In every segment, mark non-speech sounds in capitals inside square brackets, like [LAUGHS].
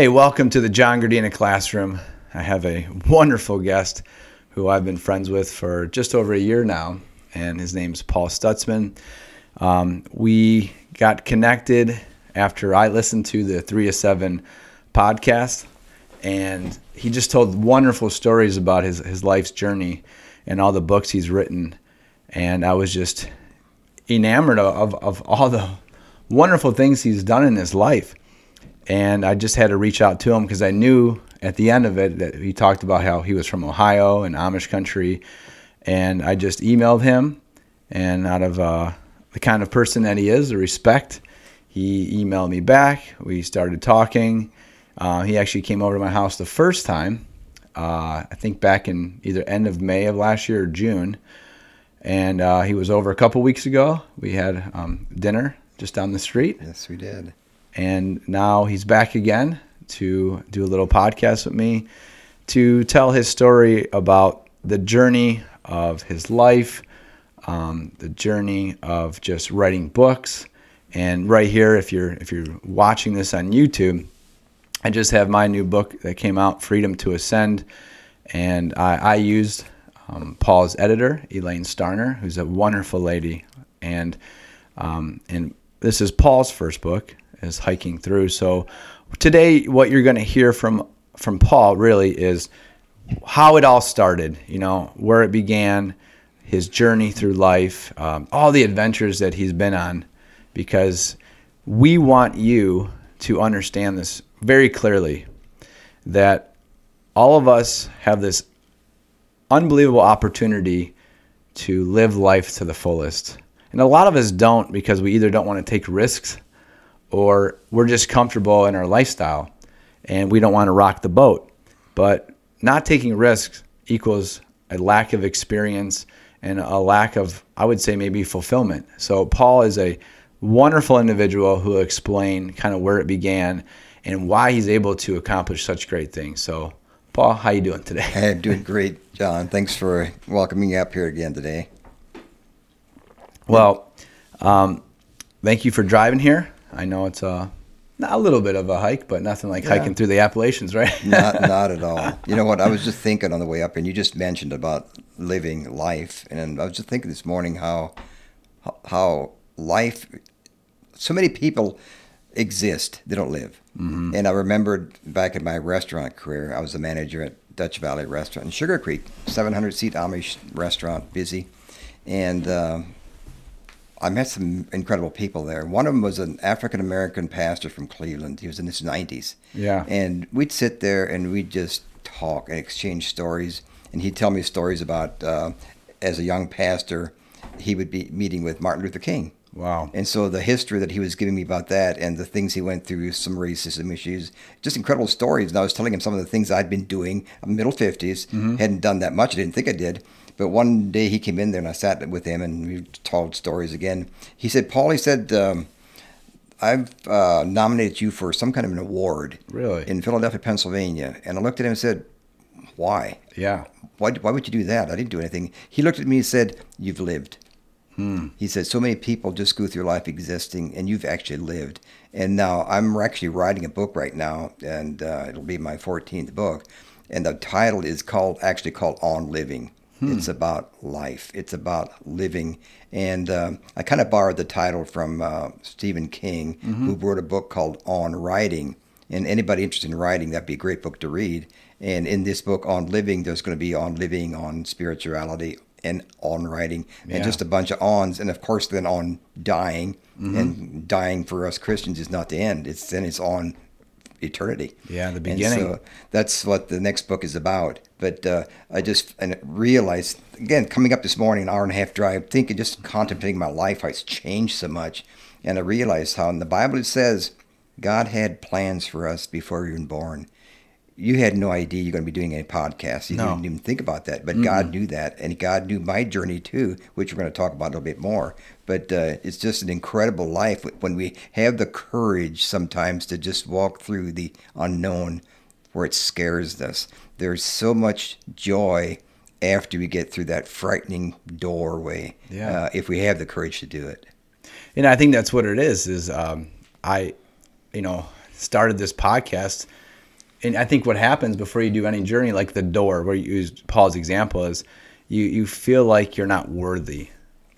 Hey, welcome to the John Grdina Classroom. I have a wonderful guest who I've been friends with for just over a year now, and his name's Paul Stutzman. Um, we got connected after I listened to the 3 of 7 podcast, and he just told wonderful stories about his, his life's journey and all the books he's written. And I was just enamored of, of all the wonderful things he's done in his life and I just had to reach out to him because I knew at the end of it that he talked about how he was from Ohio and Amish country, and I just emailed him, and out of uh, the kind of person that he is, the respect, he emailed me back. We started talking. Uh, he actually came over to my house the first time, uh, I think back in either end of May of last year or June, and uh, he was over a couple weeks ago. We had um, dinner just down the street. Yes, we did and now he's back again to do a little podcast with me to tell his story about the journey of his life, um, the journey of just writing books. And right here, if you're if you're watching this on YouTube, I just have my new book that came out, Freedom to Ascend, and I, I used um, Paul's editor, Elaine Starner, who's a wonderful lady, and um, and this is Paul's first book, is hiking through. So today, what you're going to hear from from Paul really is how it all started. You know, where it began, his journey through life, um, all the adventures that he's been on, because we want you to understand this very clearly that all of us have this unbelievable opportunity to live life to the fullest. And a lot of us don't because we either don't want to take risks or we're just comfortable in our lifestyle and we don't want to rock the boat. But not taking risks equals a lack of experience and a lack of, I would say, maybe fulfillment. So Paul is a wonderful individual who explained kind of where it began and why he's able to accomplish such great things. So, Paul, how you doing today? Hey, I'm doing great, John. Thanks for welcoming me up here again today. Well, um, thank you for driving here. I know it's a a little bit of a hike, but nothing like yeah. hiking through the Appalachians, right? [LAUGHS] not [LAUGHS] not at all. You know what? I was just thinking on the way up, and you just mentioned about living life, and I was just thinking this morning how how life. So many people exist; they don't live. Mm-hmm. And I remembered back in my restaurant career, I was the manager at Dutch Valley Restaurant in Sugar Creek, 700 seat Amish restaurant, busy, and. Uh, I met some incredible people there. One of them was an African American pastor from Cleveland. He was in his 90s. Yeah. And we'd sit there and we'd just talk and exchange stories. And he'd tell me stories about, uh, as a young pastor, he would be meeting with Martin Luther King. Wow. And so the history that he was giving me about that and the things he went through, some racism issues, just incredible stories. And I was telling him some of the things I'd been doing, middle 50s, mm-hmm. hadn't done that much. I didn't think I did. But one day he came in there and I sat with him and we told stories again. He said, Paul, he said, um, I've uh, nominated you for some kind of an award. Really? In Philadelphia, Pennsylvania. And I looked at him and said, Why? Yeah. Why, why would you do that? I didn't do anything. He looked at me and said, You've lived. Hmm. He said, So many people just go through life existing, and you've actually lived. And now I'm actually writing a book right now, and uh, it'll be my 14th book. And the title is called, actually called On Living Hmm. It's about life. It's about living. And uh, I kind of borrowed the title from uh, Stephen King, mm-hmm. who wrote a book called On Writing. And anybody interested in writing, that'd be a great book to read. And in this book on living, there's going to be on living, on spirituality, and on writing, yeah. and just a bunch of ons. And of course, then on dying. Mm-hmm. And dying for us Christians is not the end. It's then it's on eternity. Yeah, the beginning. And so that's what the next book is about. But uh, I just and realized again coming up this morning, an hour and a half drive, thinking just contemplating my life, how it's changed so much, and I realized how in the Bible it says God had plans for us before we were born you had no idea you're going to be doing any podcasts. You no. didn't even think about that, but mm-hmm. God knew that, and God knew my journey too, which we're going to talk about a little bit more. But uh, it's just an incredible life when we have the courage sometimes to just walk through the unknown, where it scares us. There's so much joy after we get through that frightening doorway. Yeah. Uh, if we have the courage to do it. And I think that's what it is. Is um, I, you know, started this podcast and I think what happens before you do any journey, like the door, where you use Paul's example, is you you feel like you're not worthy,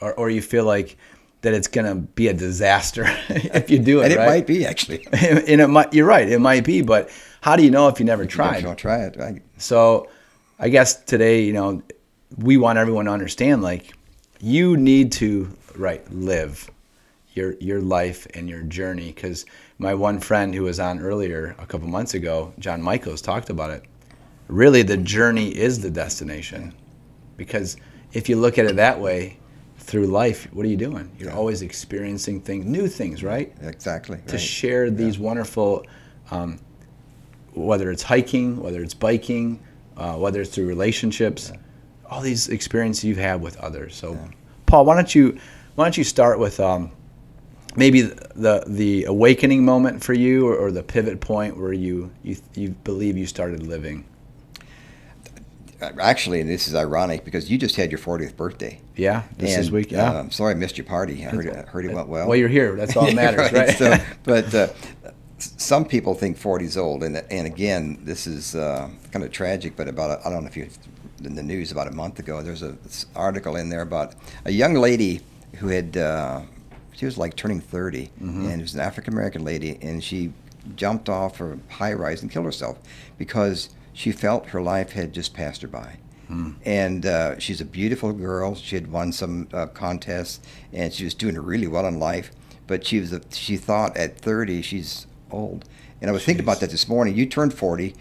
or or you feel like that it's gonna be a disaster [LAUGHS] if you do it. and it right? might be actually. [LAUGHS] and it might. You're right. It might be, but how do you know if you never tried? Don't try it. Right? So I guess today, you know, we want everyone to understand like you need to right live your your life and your journey cuz my one friend who was on earlier a couple months ago, John Michaels talked about it. Really the journey is the destination. Because if you look at it that way, through life, what are you doing? You're always experiencing things, new things, right? Exactly. to right. share these wonderful, um, whether it's hiking, whether it's biking, uh, whether it's through relationships, all these experiences you've had with others. So, Paul, why don't you why don't you start with um, maybe the the awakening moment for you, or, or the pivot point where you you you believe you started living? Actually, and this is ironic because you just had your 40th birthday. Yeah, this and, is week. Yeah. uh, I'm sorry I missed your party. I heard, it, heard it went well. well, you're here. That's all that [LAUGHS] matters, right? so, but uh, some people think 40 is old, and and again, this is uh, kind of tragic. But about I don't know if you in the news about a month ago, there's a this article in there about a young lady who had uh, she was like turning 30, Mm-hmm. and it was an African American lady, and she jumped off a high rise and killed herself because she felt her life had just passed her by and uh, she's a beautiful girl. She had won some uh, contests, and she was doing really well in life. But she was a, she thought at 30 she's old. And I was thinking about that this morning. You turned 40,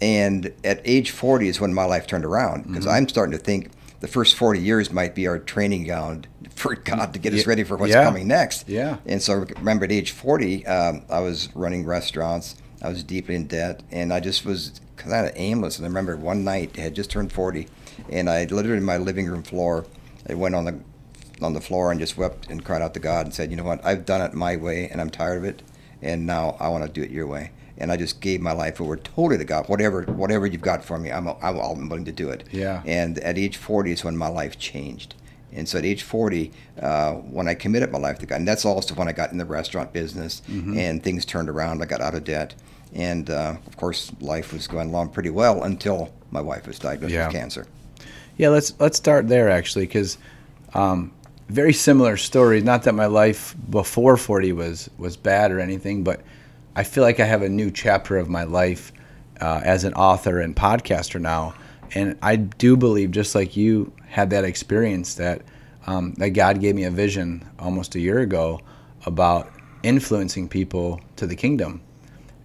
and at age 40 is when my life turned around because I'm starting to think the first 40 years might be our training ground for God to get us ready for what's Yeah. coming next. Yeah. And so I remember at age 40, um, I was running restaurants. I was deeply in debt, and I just was kind of aimless. And I remember one night, I had just turned 40, and I literally in my living room floor, I went on the on the floor and just wept and cried out to God and said, "You know what? I've done it my way, and I'm tired of it, and now I want to do it your way." And I just gave my life over totally to God. Whatever whatever you've got for me, I'm I'm, I'm willing to do it. Yeah. And at age 40 is when my life changed. And so at age 40, uh, when I committed my life to God, and that's also when I got in the restaurant business and things turned around. I got out of debt. And uh, of course, life was going along pretty well until my wife was diagnosed Yeah. with cancer. Yeah, let's let's start there actually, because um, very similar story. Not that my life before forty was was bad or anything, but I feel like I have a new chapter of my life uh, as an author and podcaster now, and I do believe, just like you had that experience, that um, that God gave me a vision almost a year ago about influencing people to the kingdom,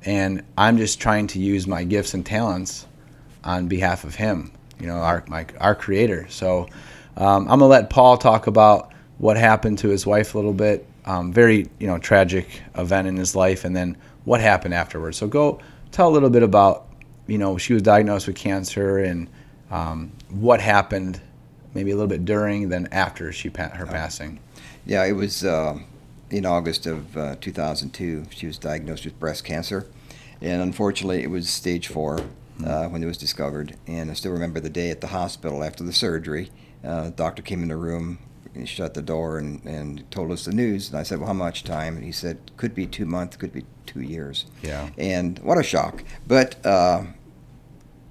and I'm just trying to use my gifts and talents on behalf of Him, you know, our my, our Creator. So um, I'm gonna let Paul talk about what happened to his wife a little bit. Um, very you know tragic event in his life, and then what happened afterwards. So go tell a little bit about you know she was diagnosed with cancer and um, what happened, maybe a little bit during, then after she her passing. Yeah, it was uh, in August of uh, 2002. She was diagnosed with breast cancer, and unfortunately, it was stage four uh, when it was discovered. And I still remember the day at the hospital after the surgery. Uh, the doctor came in the room, he shut the door, and, and told us the news. And I said, "Well, how much time?" And he said, "Could be two months, could be two years." Yeah. And what a shock! But uh,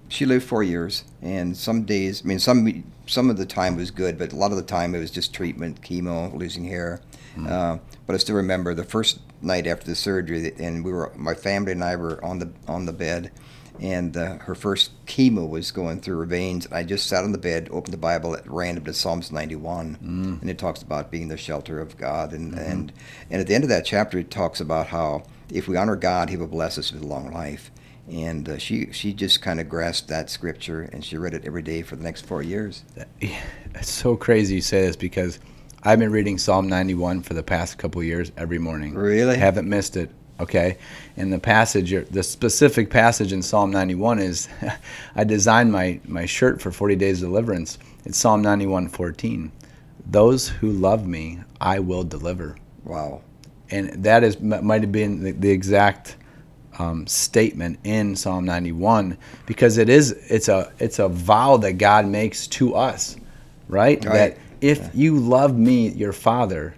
she lived four years, and some days, I mean, some some of the time was good, but a lot of the time it was just treatment, chemo, losing hair. Uh, but I still remember the first night after the surgery, and we were my family and I were on the on the bed, and uh, her first chemo was going through her veins. And I just sat on the bed, opened the Bible at random to Psalms 91, and it talks about being the shelter of God, and and and at the end of that chapter, it talks about how if we honor God, He will bless us with a long life and uh, she she just kind of grasped that scripture and she read it every day for the next four years. It's so crazy you say this because I've been reading Psalm 91 for the past couple of years every morning. Really? Haven't missed it. Okay. And the passage, the specific passage in Psalm 91 is [LAUGHS] I designed my, my shirt for 40 Days of Deliverance. It's Psalm 91 14. Those who love me, I will deliver. Wow. And that is might have been the, the exact um, statement in Psalm 91 because it is it's a it's a vow that God makes to us, right? Right. That if you love me, your Father,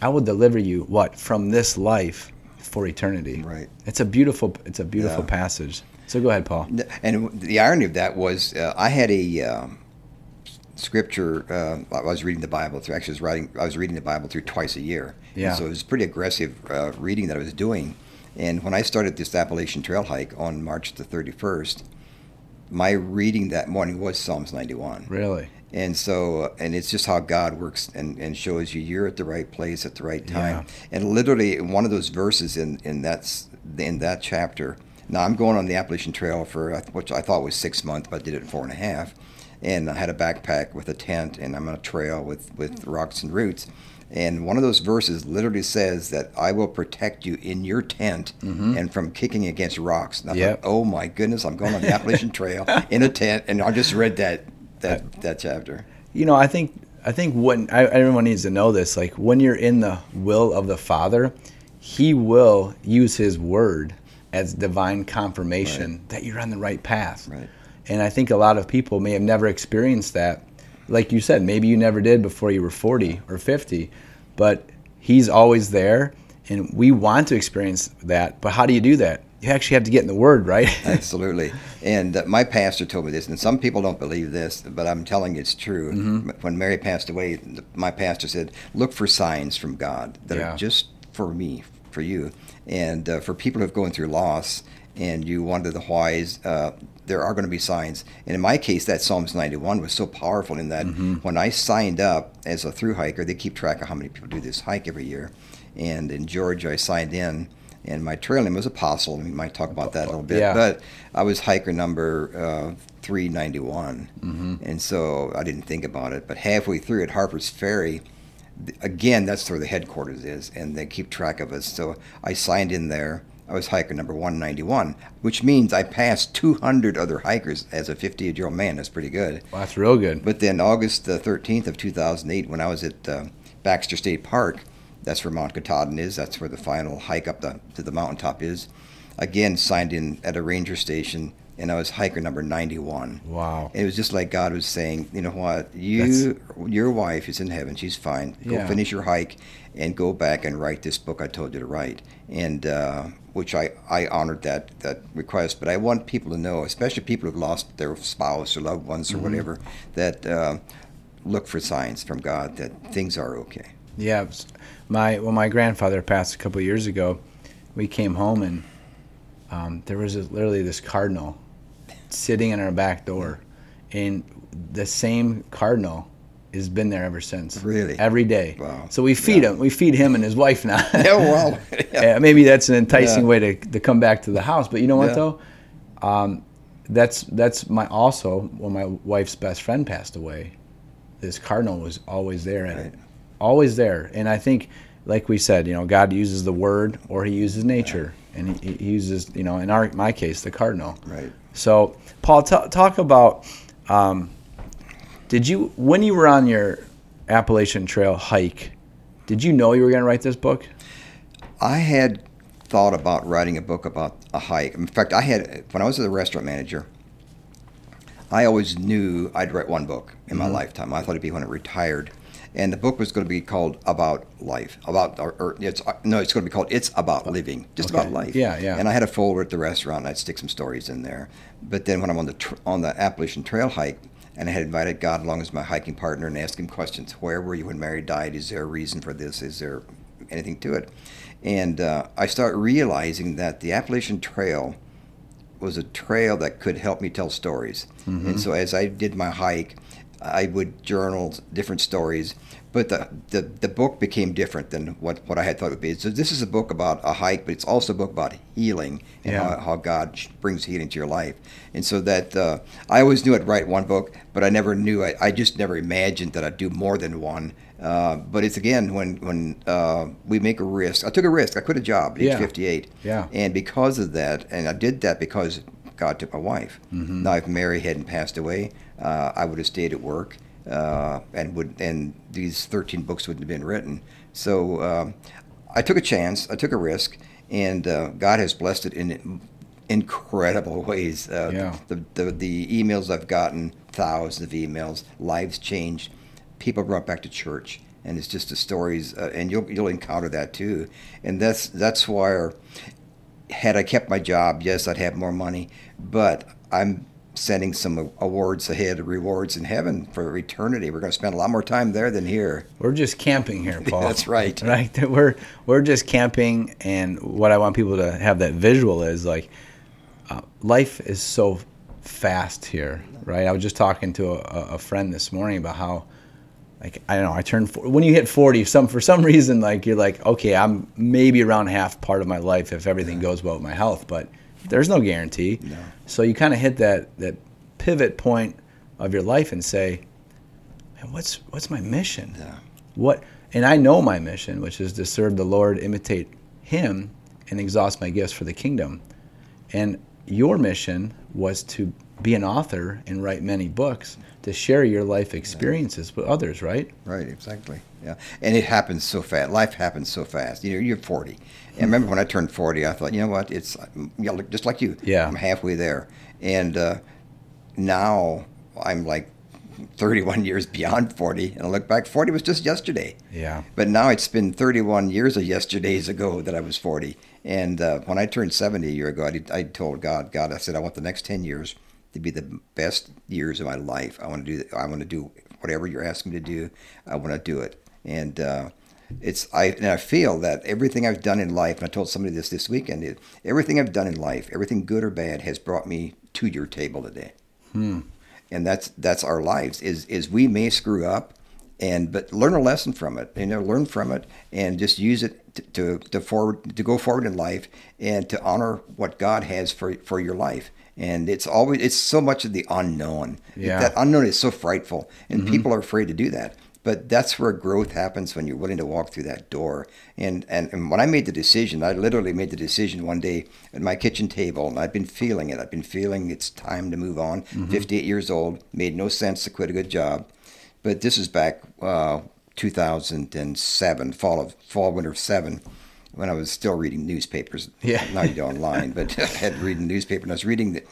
I will deliver you what from this life for eternity. Right. It's a beautiful it's a beautiful Yeah. passage. So go ahead, Paul. And the irony of that was, uh, I had a um, scripture. Uh, I was reading the Bible through. Actually, I was writing. I was reading the Bible through twice a year. Yeah. And so it was pretty aggressive uh, reading that I was doing. And when I started this Appalachian Trail hike on March the 31st, my reading that morning was Psalms 91. Really? And so, and it's just how God works and, and shows you you're at the right place at the right time. Yeah. And literally, one of those verses in in that in that chapter. Now I'm going on the Appalachian Trail for which I thought was six months, but I did it in four and a half. And I had a backpack with a tent, and I'm on a trail with with mm. rocks and roots. And one of those verses literally says that I will protect you in your tent mm-hmm. and from kicking against rocks. And I Yep. thought, oh my goodness, I'm going on the [LAUGHS] Appalachian Trail in a tent, and I just read that that that chapter. You know, I think I think when I, everyone needs to know this, like when you're in the will of the Father, He will use His Word as divine confirmation that you're on the right path. Right. And I think a lot of people may have never experienced that. Like you said, maybe you never did before you were 40 or 50, but He's always there, and we want to experience that. But how do you do that? You actually have to get in the Word, right? [LAUGHS] Absolutely. And uh, my pastor told me this, and some people don't believe this, but I'm telling you it's true. Mm-hmm. When Mary passed away, my pastor said, Look for signs from God that Yeah. are just for me, for you. And uh, for people who have gone through loss and you wonder the whys, uh, there are going to be signs. And in my case, that Psalms 91 was so powerful in that Mm-hmm. when I signed up as a through hiker, they keep track of how many people do this hike every year. And in Georgia, I signed in and my trail name was Apostle. We might talk about that a little bit. Yeah. But I was hiker number uh, 391. Mm-hmm. And so I didn't think about it. But halfway through at Harper's Ferry, again, that's where the headquarters is, and they keep track of us. So I signed in there. I was hiker number 191, which means I passed 200 other hikers as a 58 year old man. That's pretty good. Well, that's real good. But then August the 13th of 2008, when I was at uh, Baxter State Park, that's where Mount Katahdin is. That's where the final hike up the, to the mountaintop is. Again, signed in at a ranger station, and I was hiker number 91. Wow. And It was just like God was saying, you know what, you, your wife is in heaven. She's fine. Go Yeah. finish your hike, and go back and write this book I told you to write. And uh, which I, I honored that that request. But I want people to know, especially people who've lost their spouse or loved ones or whatever, that uh, look for signs from God that things are okay. Yeah, my when my grandfather passed a couple of years ago, we came home and um, there was this, literally this cardinal sitting in our back door, and the same cardinal has been there ever since. Really? every day. Wow. So we feed him. We feed him and his wife now. [LAUGHS] Yeah, well, [LAUGHS] Yeah, maybe that's an enticing Yeah. way to, to come back to the house. But you know what Yeah. though, um, that's that's my also when my wife's best friend passed away. This cardinal was always there, and Right. Always there. And I think, like we said, you know, God uses the word or He uses nature, and he, he uses, you know, in our my case, the cardinal. right. So, Paul, ta talk about. Um, did you when you were on your Appalachian Trail hike? Did you know you were going to write this book? I had thought about writing a book about a hike. In fact, I had when I was a restaurant manager. I always knew I'd write one book in my lifetime. I thought it'd be when I retired, and the book was going to be called "About Life." About or, or it's no, it's going to be called "It's About Living," just Okay. about life. Yeah, yeah. And I had a folder at the restaurant. and I'd stick some stories in there. But then when I'm on the tr- on the Appalachian Trail hike, and I had invited God along as my hiking partner and asked him questions: Where were you when Mary died? Is there a reason for this? Is there anything to it? And uh, I start realizing that the Appalachian Trail was a trail that could help me tell stories. And so as I did my hike, I would journal different stories. But the, the, the book became different than what, what I had thought it would be. So this is a book about a hike, but it's also a book about healing and Yeah. how, how God brings healing to your life. And so that uh, I always knew I'd write one book, but I never knew, I, I just never imagined that I'd do more than one. Uh, but it's again, when, when uh, we make a risk, I took a risk. I quit a job at age 58. Yeah. And because of that, and I did that because God took my wife. Now, if Mary hadn't passed away, uh, I would have stayed at work, uh, and would and these 13 books wouldn't have been written. So um, I took a chance. I took a risk, and uh, God has blessed it in incredible [LAUGHS] ways. Uh, Yeah. the, the the emails I've gotten, thousands of emails, lives changed, people brought back to church, and it's just the stories, uh, and you'll you'll encounter that too, and that's that's why. Our, had I kept my job, yes, I'd have more money, but I'm sending some awards ahead, rewards in heaven for eternity. We're going to spend a lot more time there than here. We're just camping here, [LAUGHS] Paul. That's right. [LAUGHS] Right. [LAUGHS] We're we're just camping, and what I want people to have that visual is like, uh, life is so fast here, right? I was just talking to a, a friend this morning about how. Like I don't know, I turned when you hit forty. Some for some reason, like you're like, okay, I'm maybe around half part of my life if everything goes well with my health. But there's no guarantee. No. So you kind of hit that that pivot point of your life and say, Man, what's what's my mission? Yeah. What and I know my mission, which is to serve the Lord, imitate Him, and exhaust my gifts for the kingdom. And your mission was to be an author and write many books to share your life experiences with others, right? Right, exactly. Yeah, and it happens so fast. Life happens so fast. You know, you're 40. And I remember when I turned 40, I thought, you know what? It's know, just like you. Yeah. I'm halfway there. And uh, now I'm like 31 [LAUGHS] years beyond 40. And I look back, 40 was just yesterday. Yeah. But now it's been 31 years of yesterdays ago that I was 40. And uh, when I turned 70 a year ago, I, I told God, God, I said, I want the next 10 years to be the best years of my life. I want to do, I want to do whatever you're asking me to do. I want to do it. And uh, it's I and I feel that everything I've done in life, and I told somebody this this weekend, is everything I've done in life, everything good or bad, has brought me to your table today. Hmm. And that's that's our lives. Is is we may screw up, and but learn a lesson from it. You know, learn from it, and just use it to, to, to forward to go forward in life, and to honor what God has for for your life and it's always it's so much of the unknown. Yeah. that unknown is so frightful and people are afraid to do that. But that's where growth happens when you're willing to walk through that door. And, and and when i made the decision i literally made the decision one day at my kitchen table and i've been feeling it. I've been feeling it's time to move on. 58 years old made no sense to quit a good job. But this is back uh, 2007 fall of fall winter of 7 when i was still reading newspapers Yeah. now you do online but [LAUGHS] i had to read the newspaper and i was reading the,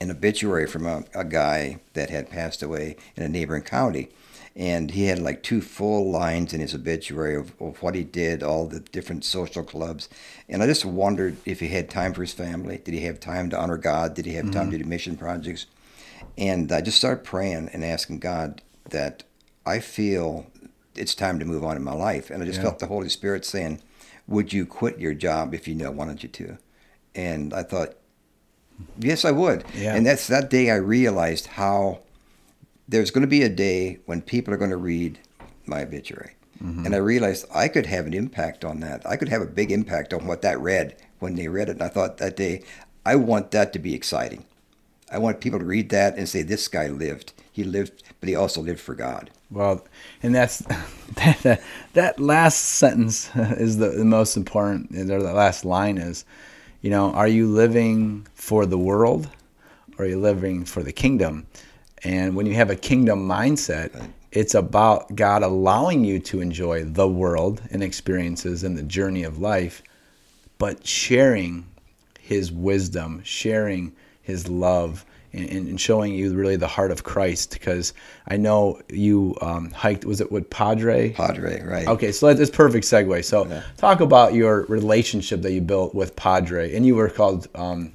an obituary from a, a guy that had passed away in a neighboring county. And he had like two full lines in his obituary of, of what he did, all the different social clubs. And I just wondered if he had time for his family. Did he have time to honor God? Did he have time mm-hmm. to do mission projects? And I just started praying and asking God that I feel it's time to move on in my life. And I just Yeah. felt the Holy Spirit saying, Would you quit your job if you knew I wanted you to? And I thought, Yes, I would. Yeah. And that's that day I realized how there's going to be a day when people are going to read my obituary. Mm-hmm. And I realized I could have an impact on that. I could have a big impact on what that read when they read it. And I thought that day, I want that to be exciting. I want people to read that and say, this guy lived. He lived, but he also lived for God. Well, and that's [LAUGHS] that, that, that last sentence [LAUGHS] is the, the most important, or the last line is, you know, are you living for the world or are you living for the kingdom? And when you have a kingdom mindset, it's about God allowing you to enjoy the world and experiences and the journey of life, but sharing his wisdom, sharing his love, and, and showing you really the heart of Christ. Because I know you um, hiked, was it with Padre? Padre, right? Okay, so that's perfect segue. So Yeah. talk about your relationship that you built with Padre, and you were called. Um,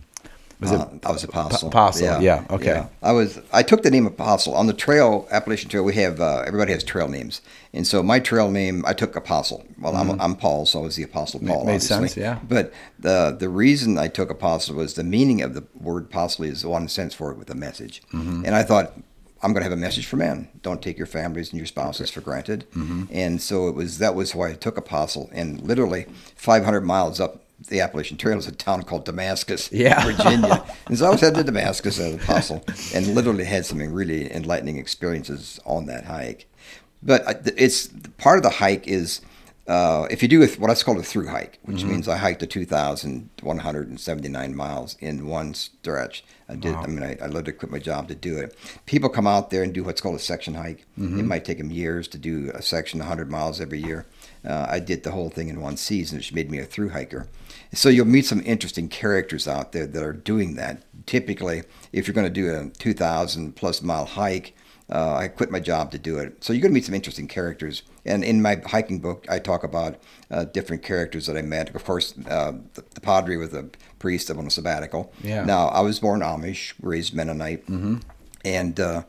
was Uh, I was apostle. Apostle, yeah, okay. I was. I took the name apostle on the trail, Appalachian Trail. We have uh, everybody has trail names, and so my trail name I took apostle. Well, I'm, I'm Paul, so I was the apostle Paul. Mm-hmm. made obviously. sense, yeah. But the the reason I took apostle was the meaning of the word apostle is one sense for it with a message, Mm-hmm. and I thought. I'm going to have a message for men. Don't take your families and your spouses for granted. Mm-hmm. And so it was. That was why I took apostle. And literally, 500 miles up the Appalachian Trail is a town called Damascus, [LAUGHS] Yeah. Virginia. [LAUGHS] And so I was headed to Damascus as an apostle and literally had some really enlightening experiences on that hike. But it's part of the hike is uh, if you do with what I call a through hike, which means I hiked the 2,179 miles in one stretch. I did. I mean, I, I literally quit my job to do it. People come out there and do what's called a section hike. It might take them years to do a section 100 miles every year. Uh, I did the whole thing in one season, which made me a through hiker. So you'll meet some interesting characters out there that are doing that. Typically, if you're going to do a 2,000 plus mile hike, Uh, I quit my job to do it. So you're going to meet some interesting characters. And in my hiking book, I talk about uh, different characters that I met. Of course, uh, the, the, padre was a priest on a sabbatical. Yeah. Now, I was born Amish, raised Mennonite, mm-hmm. and uh,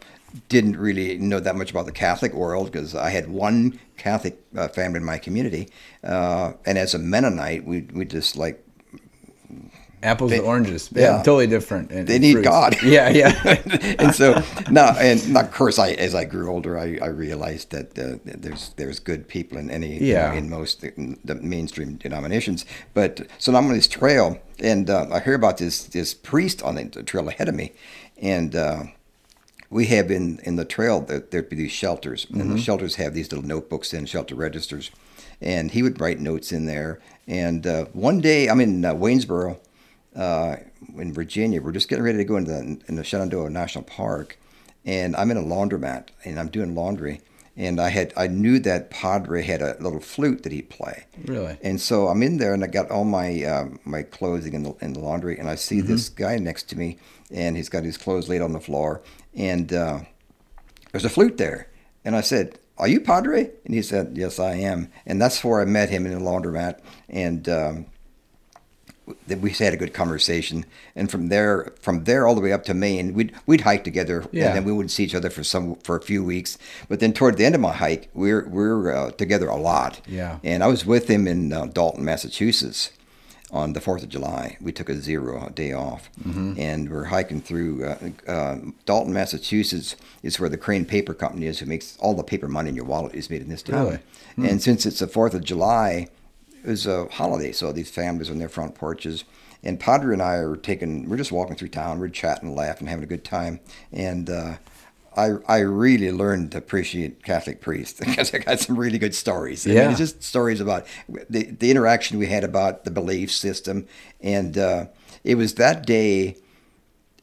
didn't really know that much about the Catholic world because I had one Catholic uh, family in my community. Uh, and as a Mennonite, we, we just like apples they, to oranges. Yeah, yeah, totally different. And, they need fruits. God. [LAUGHS] Yeah, yeah. [LAUGHS] and so now, and of course, I as I grew older, I, I realized that uh, there's there's good people in any yeah. You know, in most in the mainstream denominations. But so now I'm on this trail, and uh, I hear about this this priest on the trail ahead of me, and. Uh, we have in, in the trail that there'd be these shelters, and mm-hmm. the shelters have these little notebooks and shelter registers, and he would write notes in there. And uh, one day, I'm in uh, Waynesboro, uh, in Virginia. We're just getting ready to go into the, in the Shenandoah National Park, and I'm in a laundromat and I'm doing laundry. And I had I knew that Padre had a little flute that he'd play. Really. And so I'm in there and I got all my uh, my clothing in the in the laundry and I see mm-hmm. this guy next to me and he's got his clothes laid on the floor and uh, there's a flute there. And I said, "Are you Padre?" And he said, "Yes, I am." And that's where I met him in the laundromat. And um, we had a good conversation, and from there, from there all the way up to Maine, we'd we'd hike together, yeah. and then we wouldn't see each other for some for a few weeks. But then toward the end of my hike, we're we're uh, together a lot. Yeah. And I was with him in uh, Dalton, Massachusetts, on the Fourth of July. We took a zero day off, mm-hmm. and we're hiking through uh, uh, Dalton, Massachusetts. Is where the Crane Paper Company is, who makes all the paper money in your wallet is made in this town. Really? Mm. And since it's the Fourth of July it was a holiday, so these families on their front porches. And Padre and I are taking, we're just walking through town, we're chatting, laughing, having a good time. And uh, I, I really learned to appreciate Catholic priests [LAUGHS] because I got some really good stories. I yeah. Mean, it's just stories about the, the interaction we had about the belief system. And uh, it was that day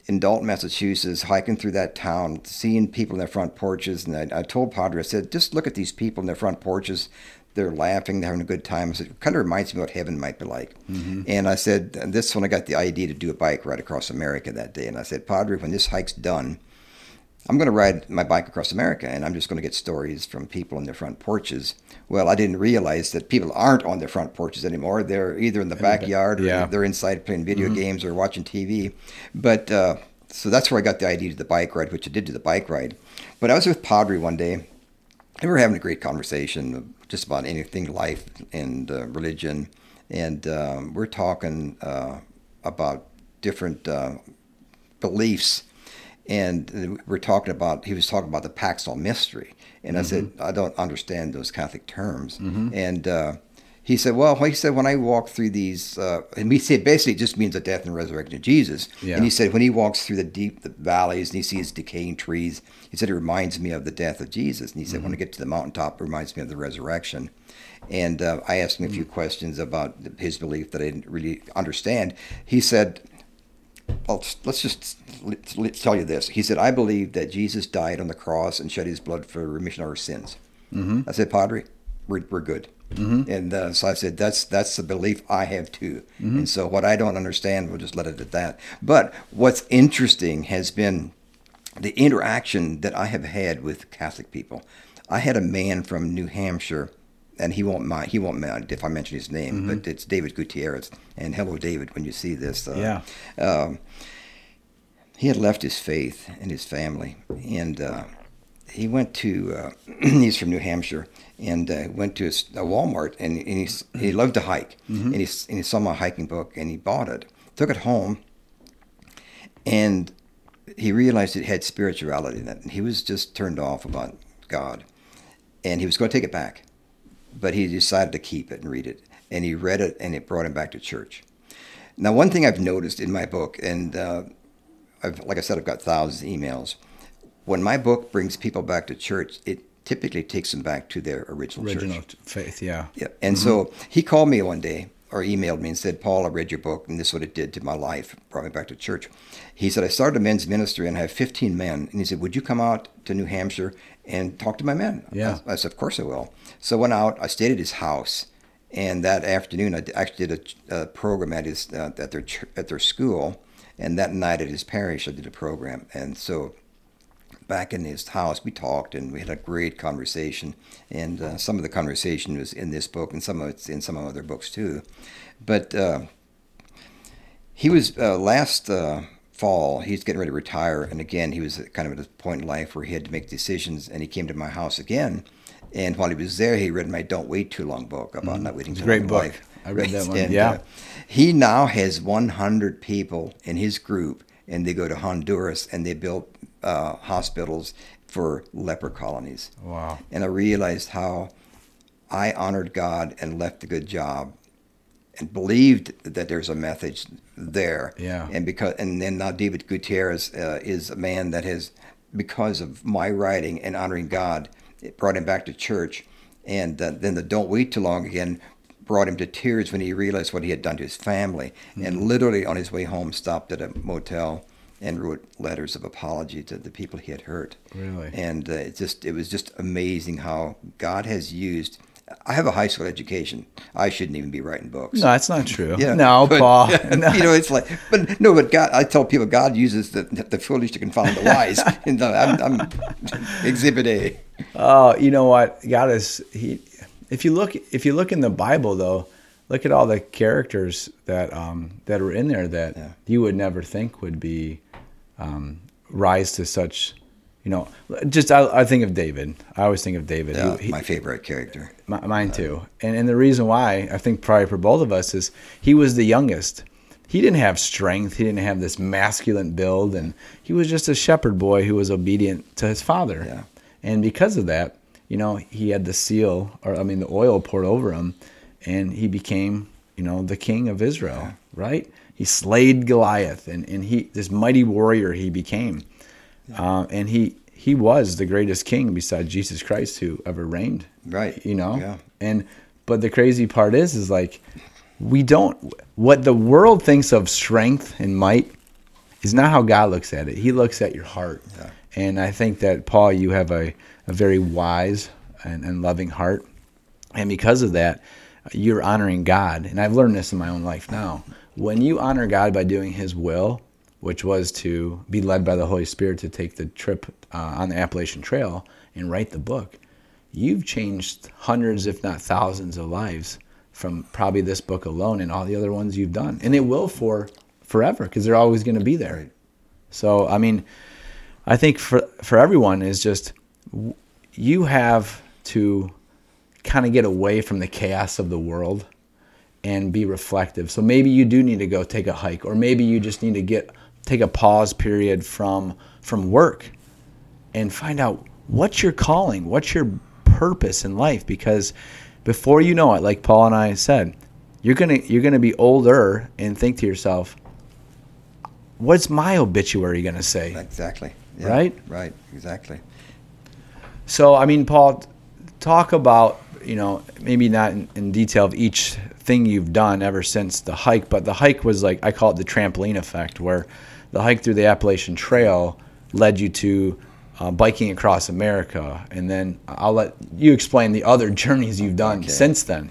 in Dalton, Massachusetts, hiking through that town, seeing people in their front porches. And I, I told Padre, I said, just look at these people in their front porches they're laughing, they're having a good time. So it kind of reminds me what heaven might be like. Mm-hmm. And I said, and this when I got the idea to do a bike ride across America that day. And I said, Padre, when this hike's done, I'm going to ride my bike across America and I'm just going to get stories from people on their front porches. Well, I didn't realize that people aren't on their front porches anymore. They're either in the backyard yeah. or they're inside playing video mm-hmm. games or watching TV. But uh, so that's where I got the idea to the bike ride, which I did to the bike ride. But I was with Padre one day and we were having a great conversation just about anything, life and uh, religion, and um, we're talking uh, about different uh, beliefs. And we're talking about, he was talking about the Paschal mystery. And mm-hmm. I said, mm-hmm. I don't understand those Catholic terms. Mm-hmm. And uh, he said, well, he said, when I walk through these, uh, and we said basically it just means the death and resurrection of Jesus. Yeah. And he said, when he walks through the deep the valleys and he sees decaying trees, he said, it reminds me of the death of Jesus. And he said, mm-hmm. when I get to the mountaintop, it reminds me of the resurrection. And uh, I asked him a few mm-hmm. questions about his belief that I didn't really understand. He said, well, let's just let's tell you this. He said, I believe that Jesus died on the cross and shed his blood for remission of our sins. Mm-hmm. I said, Padre, we're, we're good. Mm-hmm. And uh, so I said, that's that's the belief I have too. Mm-hmm. And so what I don't understand, we'll just let it at that. But what's interesting has been the interaction that I have had with Catholic people. I had a man from New Hampshire, and he won't mind. He won't mind if I mention his name, mm-hmm. but it's David Gutierrez. And hello, David, when you see this. Uh, yeah. Um, he had left his faith and his family, and uh, he went to. Uh, [CLEARS THROAT] he's from New Hampshire, and uh, went to a, a Walmart and, and he, he loved to hike mm-hmm. and, he, and he saw my hiking book and he bought it took it home and he realized it had spirituality in it and he was just turned off about God and he was going to take it back but he decided to keep it and read it and he read it and it brought him back to church now one thing I've noticed in my book and uh, I've, like I said I've got thousands of emails when my book brings people back to church it typically takes them back to their original, original church. faith. Yeah. Yeah. And mm-hmm. so he called me one day or emailed me and said, Paul, I read your book and this is what it did to my life, brought me back to church. He said, I started a men's ministry and I have 15 men. And he said, Would you come out to New Hampshire and talk to my men? Yeah. I, I said, Of course I will. So I went out, I stayed at his house. And that afternoon, I actually did a, a program at his uh, at their at their school, and that night at his parish, I did a program. And so back in his house. We talked and we had a great conversation. And uh, some of the conversation was in this book, and some of it's in some of other books too. But uh, he was uh, last uh, fall. He's getting ready to retire, and again, he was kind of at a point in life where he had to make decisions. And he came to my house again. And while he was there, he read my "Don't Wait Too Long" book about mm-hmm. not waiting too great long. Great book. Life. I read that one. And, yeah. Uh, he now has 100 people in his group, and they go to Honduras and they build uh, hospitals for leper colonies. Wow. And I realized how I honored God and left a good job and believed that there's a message there. Yeah. And because and then now David Gutierrez uh, is a man that has because of my writing and honoring God, it brought him back to church. And uh, then the Don't Wait Too Long again brought him to tears when he realized what he had done to his family. Mm-hmm. And literally on his way home, stopped at a motel and wrote letters of apology to the people he had hurt. Really? And uh, it just it was just amazing how God has used. I have a high school education. I shouldn't even be writing books. No, that's not true. Yeah, no, but, Paul. no. [LAUGHS] You know, it's like, but no, but God. I tell people God uses the the foolish to confound the wise. [LAUGHS] and I'm, I'm Exhibit A. Oh, you know what? God is he if you look if you look in the Bible though, look at all the characters that um, that are in there that yeah. you would never think would be um, rise to such. You know, just I, I, think of David. I always think of David. Yeah, he, my favorite character. My, mine too. And and the reason why I think probably for both of us is he was the youngest. He didn't have strength. He didn't have this masculine build, and he was just a shepherd boy who was obedient to his father. Yeah. And because of that, you know, he had the seal, or I mean, the oil poured over him, and he became, you know, the king of Israel, yeah. right? He slayed Goliath, and, and he this mighty warrior he became, uh, and he he was the greatest king besides Jesus Christ who ever reigned, right? You know, yeah. And but the crazy part is, is like we don't what the world thinks of strength and might is not how God looks at it. He looks at your heart, yeah. and I think that Paul, you have a a very wise and, and loving heart. And because of that, you're honoring God. And I've learned this in my own life now. When you honor God by doing His will, which was to be led by the Holy Spirit to take the trip uh, on the Appalachian Trail and write the book, you've changed hundreds, if not thousands, of lives from probably this book alone and all the other ones you've done. And it will for forever because they're always going to be there. Right. So, I mean, I think for for everyone is just you have to kind of get away from the chaos of the world and be reflective. So maybe you do need to go take a hike or maybe you just need to get take a pause period from from work and find out what's your calling, what's your purpose in life because before you know it like Paul and I said, you're going to you're going to be older and think to yourself, what's my obituary going to say? Exactly. Yeah, right? Right, exactly. So, I mean, Paul, talk about, you know, maybe not in, in, detail of each thing you've done ever since the hike, but the hike was like, I call it the trampoline effect, where the hike through the Appalachian Trail led you to uh, biking across America. And then I'll let you explain the other [LAUGHS] journeys you've done okay. since then.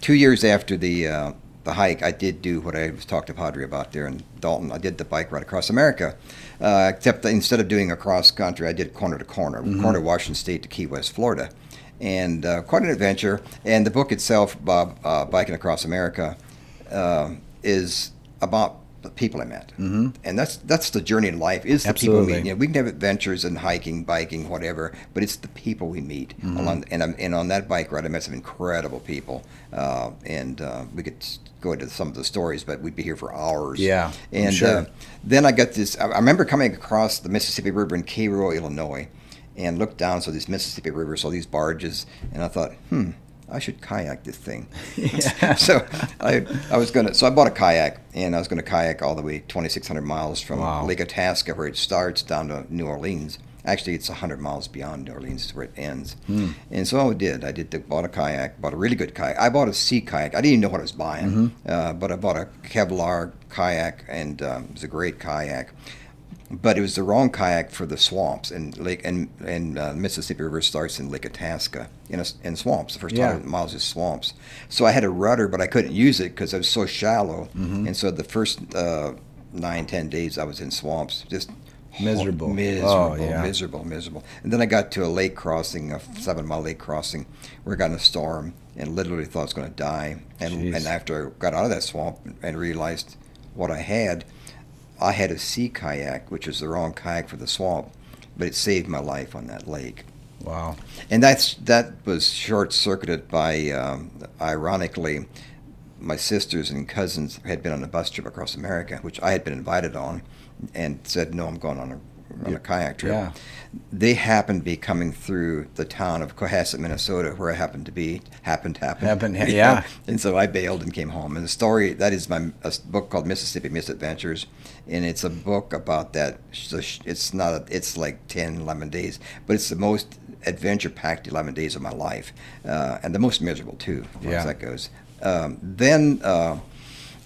Two years after the, uh, the hike, I did do what I was talked to Padre about there in Dalton. I did the bike ride across America. Uh, except instead of doing across country, I did corner to corner, mm-hmm. corner Washington State to Key West, Florida, and uh, quite an adventure. And the book itself, Bob, uh, biking across America, uh, is about the people I met, mm-hmm. and that's that's the journey in life. Is the Absolutely. people we meet. You know, we can have adventures and hiking, biking, whatever, but it's the people we meet mm-hmm. along. And, and on that bike ride, I met some incredible people, uh, and uh, we could go into some of the stories, but we'd be here for hours. Yeah, and sure. uh, then I got this. I remember coming across the Mississippi River in Cairo, Illinois, and looked down. So this Mississippi River, so these barges, and I thought, hmm, I should kayak this thing. [LAUGHS] [LAUGHS] so I, I was gonna. So I bought a kayak, and I was gonna kayak all the way 2,600 miles from wow. Lake Itasca, where it starts, down to New Orleans. Actually, it's 100 miles beyond New Orleans is where it ends. Mm. And so I did. I did the, bought a kayak, bought a really good kayak. I bought a sea kayak. I didn't even know what I was buying, mm-hmm. uh, but I bought a Kevlar kayak, and um, it was a great kayak but it was the wrong kayak for the swamps and lake and and uh, Mississippi River starts in Lake Itasca in a, in swamps. The first yeah. 100 miles is swamps. So I had a rudder, but I couldn't use it because I was so shallow. Mm-hmm. And so the first uh, nine ten days I was in swamps, just Miserable. miserable, Oh, yeah. miserable, miserable. And then I got to a lake crossing, a seven mile lake crossing, where I got in a storm and literally thought I was going to die. And Jeez. and after I got out of that swamp and realized what I had, I had a sea kayak, which was the wrong kayak for the swamp, but it saved my life on that lake. Wow. And that's that was short circuited by, um, ironically, my sisters and cousins had been on a bus trip across America, which I had been invited on, and said, "No, I'm going on a on a kayak trip." Yeah. They happened to be coming through the town of Cohasset, Minnesota, where I happened to be. Happened, happened. Happened, [LAUGHS] yeah. and so I bailed and came home. And the story that is my a book called Mississippi Misadventures, and it's a book about that. so It's not. A, it's like 10, 11 days, but it's the most adventure-packed eleven days of my life, uh, and the most miserable too, as Yeah. as that goes. Um, then. Uh,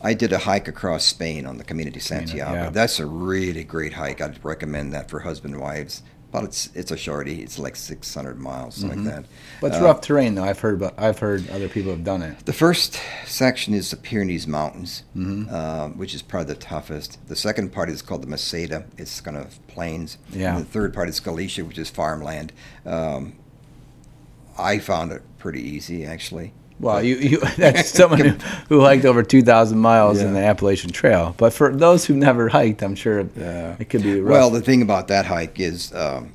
I did a hike across Spain on the Camino de Santiago. yeah. That's a really great hike. I'd recommend that for husband and wives. But it's it's a shorty. It's like 600 miles, something like that. But it's Uh, rough terrain, though. I've heard, but I've heard other people have done it. The first section is the Pyrenees Mountains, Mhm. uh, which is probably the toughest. The second part is called the Meseta. It's kind of plains. Yeah. And the third part is Galicia, which is farmland. Um, I found it pretty easy, actually. Well, you, you [LAUGHS] that's someone who, who hiked over 2,000 miles in the Appalachian Trail. But for those who've never hiked, I'm sure Yeah. it could be rough. Well, the thing about that hike is um,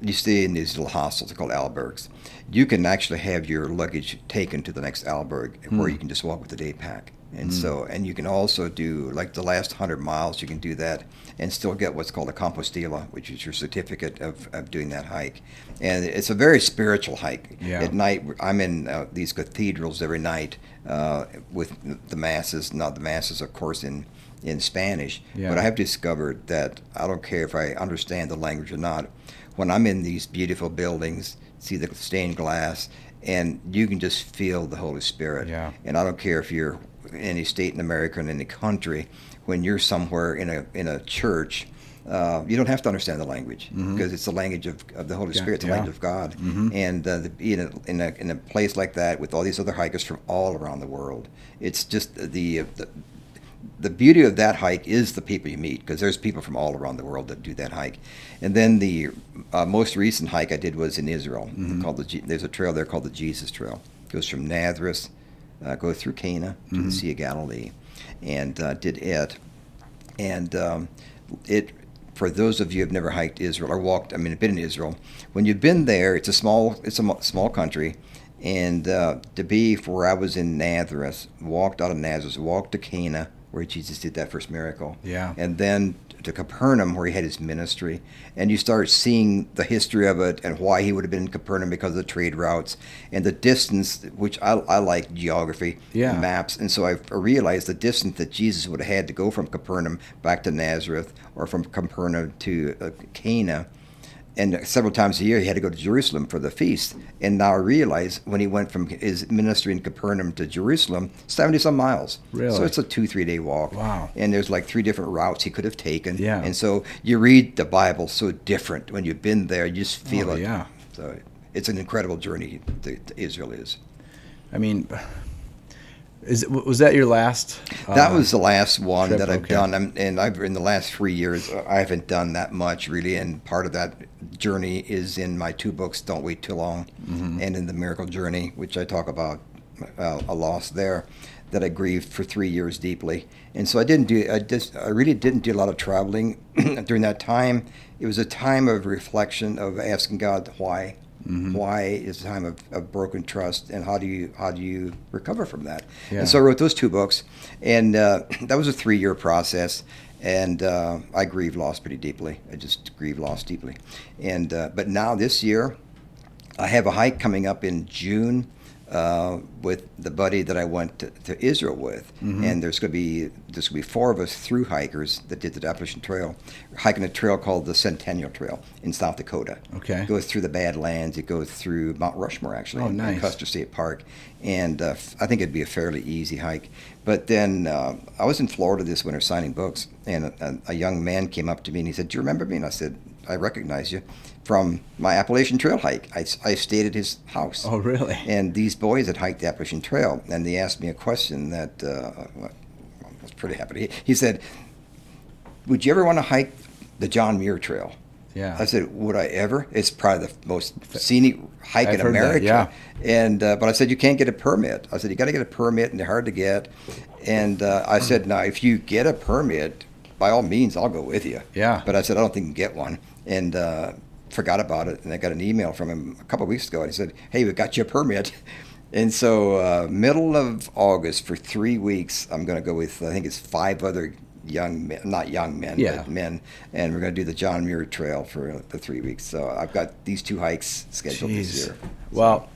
you stay in these little hostels called albergs. You can actually have your luggage taken to the next alberg Hmm. where you can just walk with the day pack. And so, and you can also do like the last hundred miles. You can do that and still get what's called a Compostela, which is your certificate of, of doing that hike. And it's a very spiritual hike. Yeah. At night, I'm in uh, these cathedrals every night uh, with the masses. Not the masses, of course, in in Spanish. Yeah. But I have discovered that I don't care if I understand the language or not. When I'm in these beautiful buildings, see the stained glass, and you can just feel the Holy Spirit. Yeah. And I don't care if you're any state in America and in any country, when you're somewhere in a in a church, uh, you don't have to understand the language because it's the language of, of the Holy Mm-hmm. Yeah, Spirit, the yeah. language of God. Mhm. And uh, the, in, a, in, a, in a place like that with all these other hikers from all around the world, it's just the, the the beauty of that hike is the people you meet because there's people from all around the world that do that hike. And then the uh, most recent hike I did was in Israel. Called the there's a trail there called the Jesus Trail. It goes from Nazareth, uh, goes through Cana to the Sea of Galilee, and uh, did it. And um, it for those of you who've never hiked Israel or walked, I mean, been in Israel, when you've been there, it's a small, it's a small country, and uh, to be for where I was in Nazareth, walked out of Nazareth, walked to Cana, where Jesus did that first miracle, Yeah. and then to Capernaum, where he had his ministry, and you start seeing the history of it and why he would have been in Capernaum because of the trade routes and the distance, which I, I like geography, Yeah. maps, and so I realized the distance that Jesus would have had to go from Capernaum back to Nazareth or from Capernaum to uh, Cana. And several times a year, he had to go to Jerusalem for the feast. And now I realize when he went from his ministry in Capernaum to Jerusalem, 70 some miles. Really? So it's a two, three day walk. Wow. And there's like three different routes he could have taken. Yeah. And so you read the Bible so different when you've been there. You just feel Oh, it. yeah. So it's an incredible journey that Israel is. I mean, is it, was that your last? That uh, was the last one trip, that I've okay. done, I'm, and I've in the last three years I haven't done that much really. And part of that journey is in my two books, "Don't Wait Too Long," Mm-hmm. and in the Miracle Journey, which I talk about uh, a loss there that I grieved for three years deeply. And so I didn't do. I just I really didn't do a lot of traveling [CLEARS THROAT] during that time. It was a time of reflection of asking God why. Mm-hmm. Why is a time of, of broken trust, and how do you how do you recover from that? Yeah. And so I wrote those two books, and uh, [CLEARS THROAT] that was a three year process. And uh, I grieve loss pretty deeply. I just grieve loss deeply. And uh, but now this year, I have a hike coming up in June uh, with the buddy that I went to, to Israel with, Mm-hmm. and there's going to be there's going to be four of us through hikers that did the Appalachian Trail, hiking a trail called the Centennial Trail in South Dakota. Okay. It goes through the Badlands. It goes through Mount Rushmore actually, Oh, in- in. Custer State Park, and uh, I think it'd be a fairly easy hike. But then uh, I was in Florida this winter signing books, and a, a young man came up to me and he said, "Do you remember me?" And I said, "I recognize you from my Appalachian Trail hike. I, I stayed at his house." Oh, really? And these boys had hiked the Appalachian Trail, and they asked me a question that uh, I was pretty happy. He, he said, "Would you ever want to hike the John Muir Trail. Yeah. I said, would I ever? It's probably the most scenic hike I've in heard that, America. yeah. And uh, but I said you can't get a permit. I said you got to get a permit, and they're hard to get. And uh, I said, now if you get a permit, by all means, I'll go with you. Yeah. But I said I don't think you can get one, and uh, forgot about it. And I got an email from him a couple of weeks ago, and he said, hey, we got you a permit. [LAUGHS] And so, uh, middle of August for three weeks, I'm going to go with I think it's five other young men, not young men, Yeah. but men, and we're going to do the John Muir Trail for the three weeks. So I've got these two hikes scheduled this Jeez. year. Well,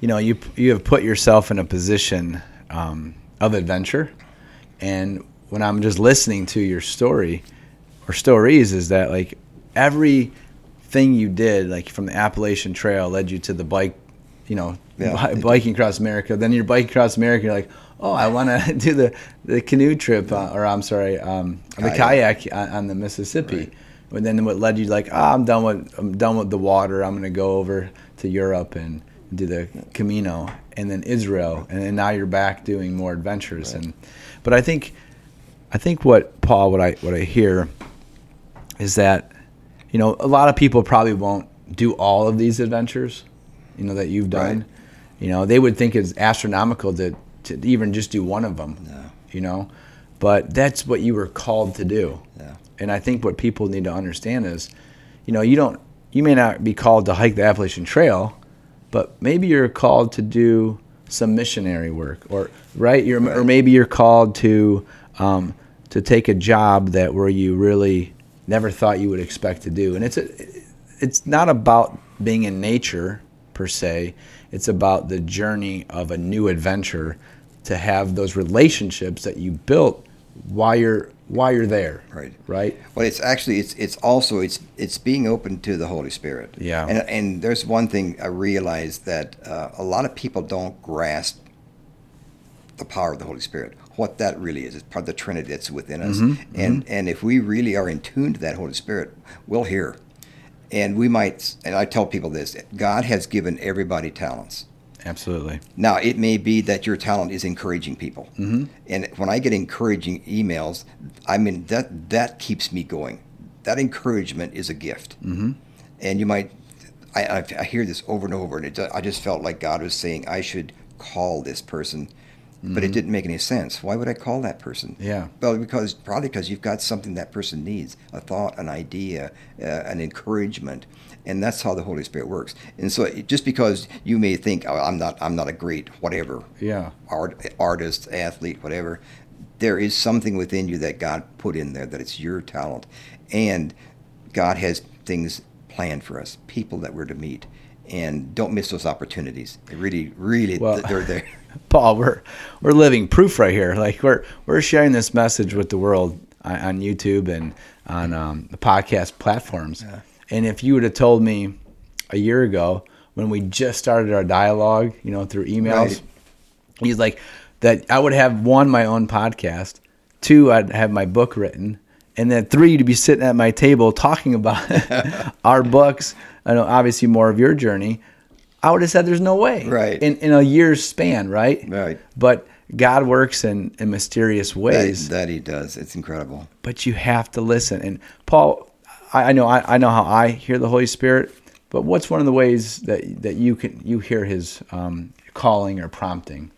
you know, you you have put yourself in a position um, of adventure, and when I'm just listening to your story or stories, is that like everything you did, like from the Appalachian Trail, led you to the bike, you know, Yeah. bi- [LAUGHS] biking across America. Then you're biking across America. You're like, oh, I want to [LAUGHS] do the the canoe trip, uh, or I'm sorry, um, the Kayak. kayak on, on the Mississippi. Right. And then what led you like, ah, I'm done with I'm done with the water. I'm gonna go over to Europe and do the Camino, and then Israel, and then now you're back doing more adventures. And but I think I think what Paul, what I what I hear is that you know a lot of people probably won't do all of these adventures, you know that you've done. Right. You know they would think it's astronomical to to even just do one of them. No. You know, but that's what you were called to do. Yeah. And I think what people need to understand is, you know, you don't, you may not be called to hike the Appalachian Trail, but maybe you're called to do some missionary work, or right, you're, or maybe you're called to um, to take a job that where you really never thought you would expect to do, and it's a, it's not about being in nature per se. It's about the journey of a new adventure to have those relationships that you built while you're while you're there. Right. Right. Well, it's actually it's it's also it's it's being open to the Holy Spirit. Yeah. And and there's one thing I realized that uh, a lot of people don't grasp the power of the Holy Spirit. What that really is, it's part of the Trinity that's within us. Mm-hmm. And and if we really are in tune to that Holy Spirit, we'll hear. And we might. And I tell people this: God has given everybody talents. Absolutely. Now, it may be that your talent is encouraging people, Mm-hmm. and when I get encouraging emails, I mean that that keeps me going. That encouragement is a gift, mm-hmm. and you might. I, I, I hear this over and over, and it, I just felt like God was saying I should call this person, but it didn't make any sense. Why would I call that person? Mm-hmm. Yeah. Well, because probably because you've got something that person needs a thought, an idea, uh, an encouragement. And that's how the Holy Spirit works. And so, just because you may think oh, I'm not, I'm not a great whatever, Yeah. art, artist, athlete, whatever, there is something within you that God put in there that it's your talent, and God has things planned for us, people that we're to meet, and don't miss those opportunities. They really, really, Well- they're there. [LAUGHS] Paul, we're we're living proof right here. Like we're we're sharing this message with the world on, on YouTube and on um, the podcast platforms. And if you would have told me a year ago when we just started our dialogue, you know, through emails, Right. he's like that I would have one my own podcast, two I'd have my book written, and then three to be sitting at my table talking about [LAUGHS] our books. I know obviously more of your journey. I would have said there's no way. Right. In in a year's span, right? Right. But God works in, in mysterious ways. that He does. It's incredible. but you have to listen. And Paul, I, I know I, I know how I hear the Holy Spirit, but what's one of the ways that that you can you hear his um, calling or prompting?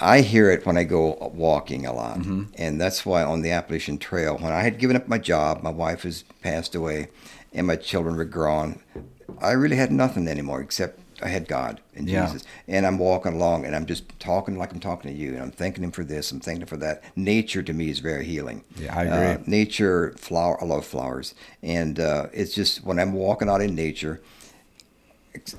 I hear it when I go walking a lot. And that's why on the Appalachian Trail, when I had given up my job, my wife has passed away, and my children were grown, I really had nothing anymore except I had God and Yeah. Jesus. And I'm walking along and I'm just talking like I'm talking to you. And I'm thanking Him for this, I'm thanking Him for that. Nature to me is very healing. Yeah, I agree. Uh, nature, flower, I love flowers. And uh, it's just when I'm walking out in nature,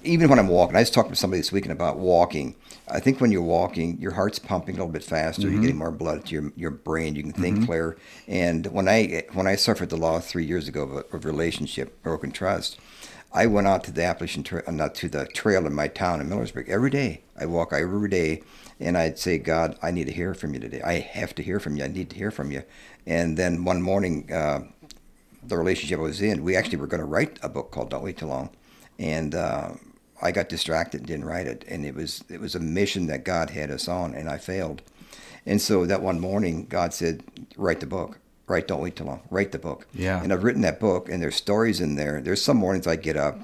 even when I'm walking, I was talking to somebody this weekend about walking. I think when you're walking, your heart's pumping a little bit faster. You're getting more blood to your your brain. You can think clearer. And when I when I suffered the loss three years ago of a of relationship, broken trust, I went out to the Appalachian Trail, not to the trail in my town in Millersburg every day. I walk every day, and I'd say, God, I need to hear from you today. I have to hear from you. I need to hear from you. And then one morning, uh, the relationship I was in, we actually were going to write a book called Don't Wait Too Long, and uh, I got distracted and didn't write it. And it was it was a mission that God had us on, and I failed. And so that one morning, God said, "Write the book." Write, don't wait too long. Write the book. Yeah. And I've written that book, and there's stories in there. There's some mornings I get up,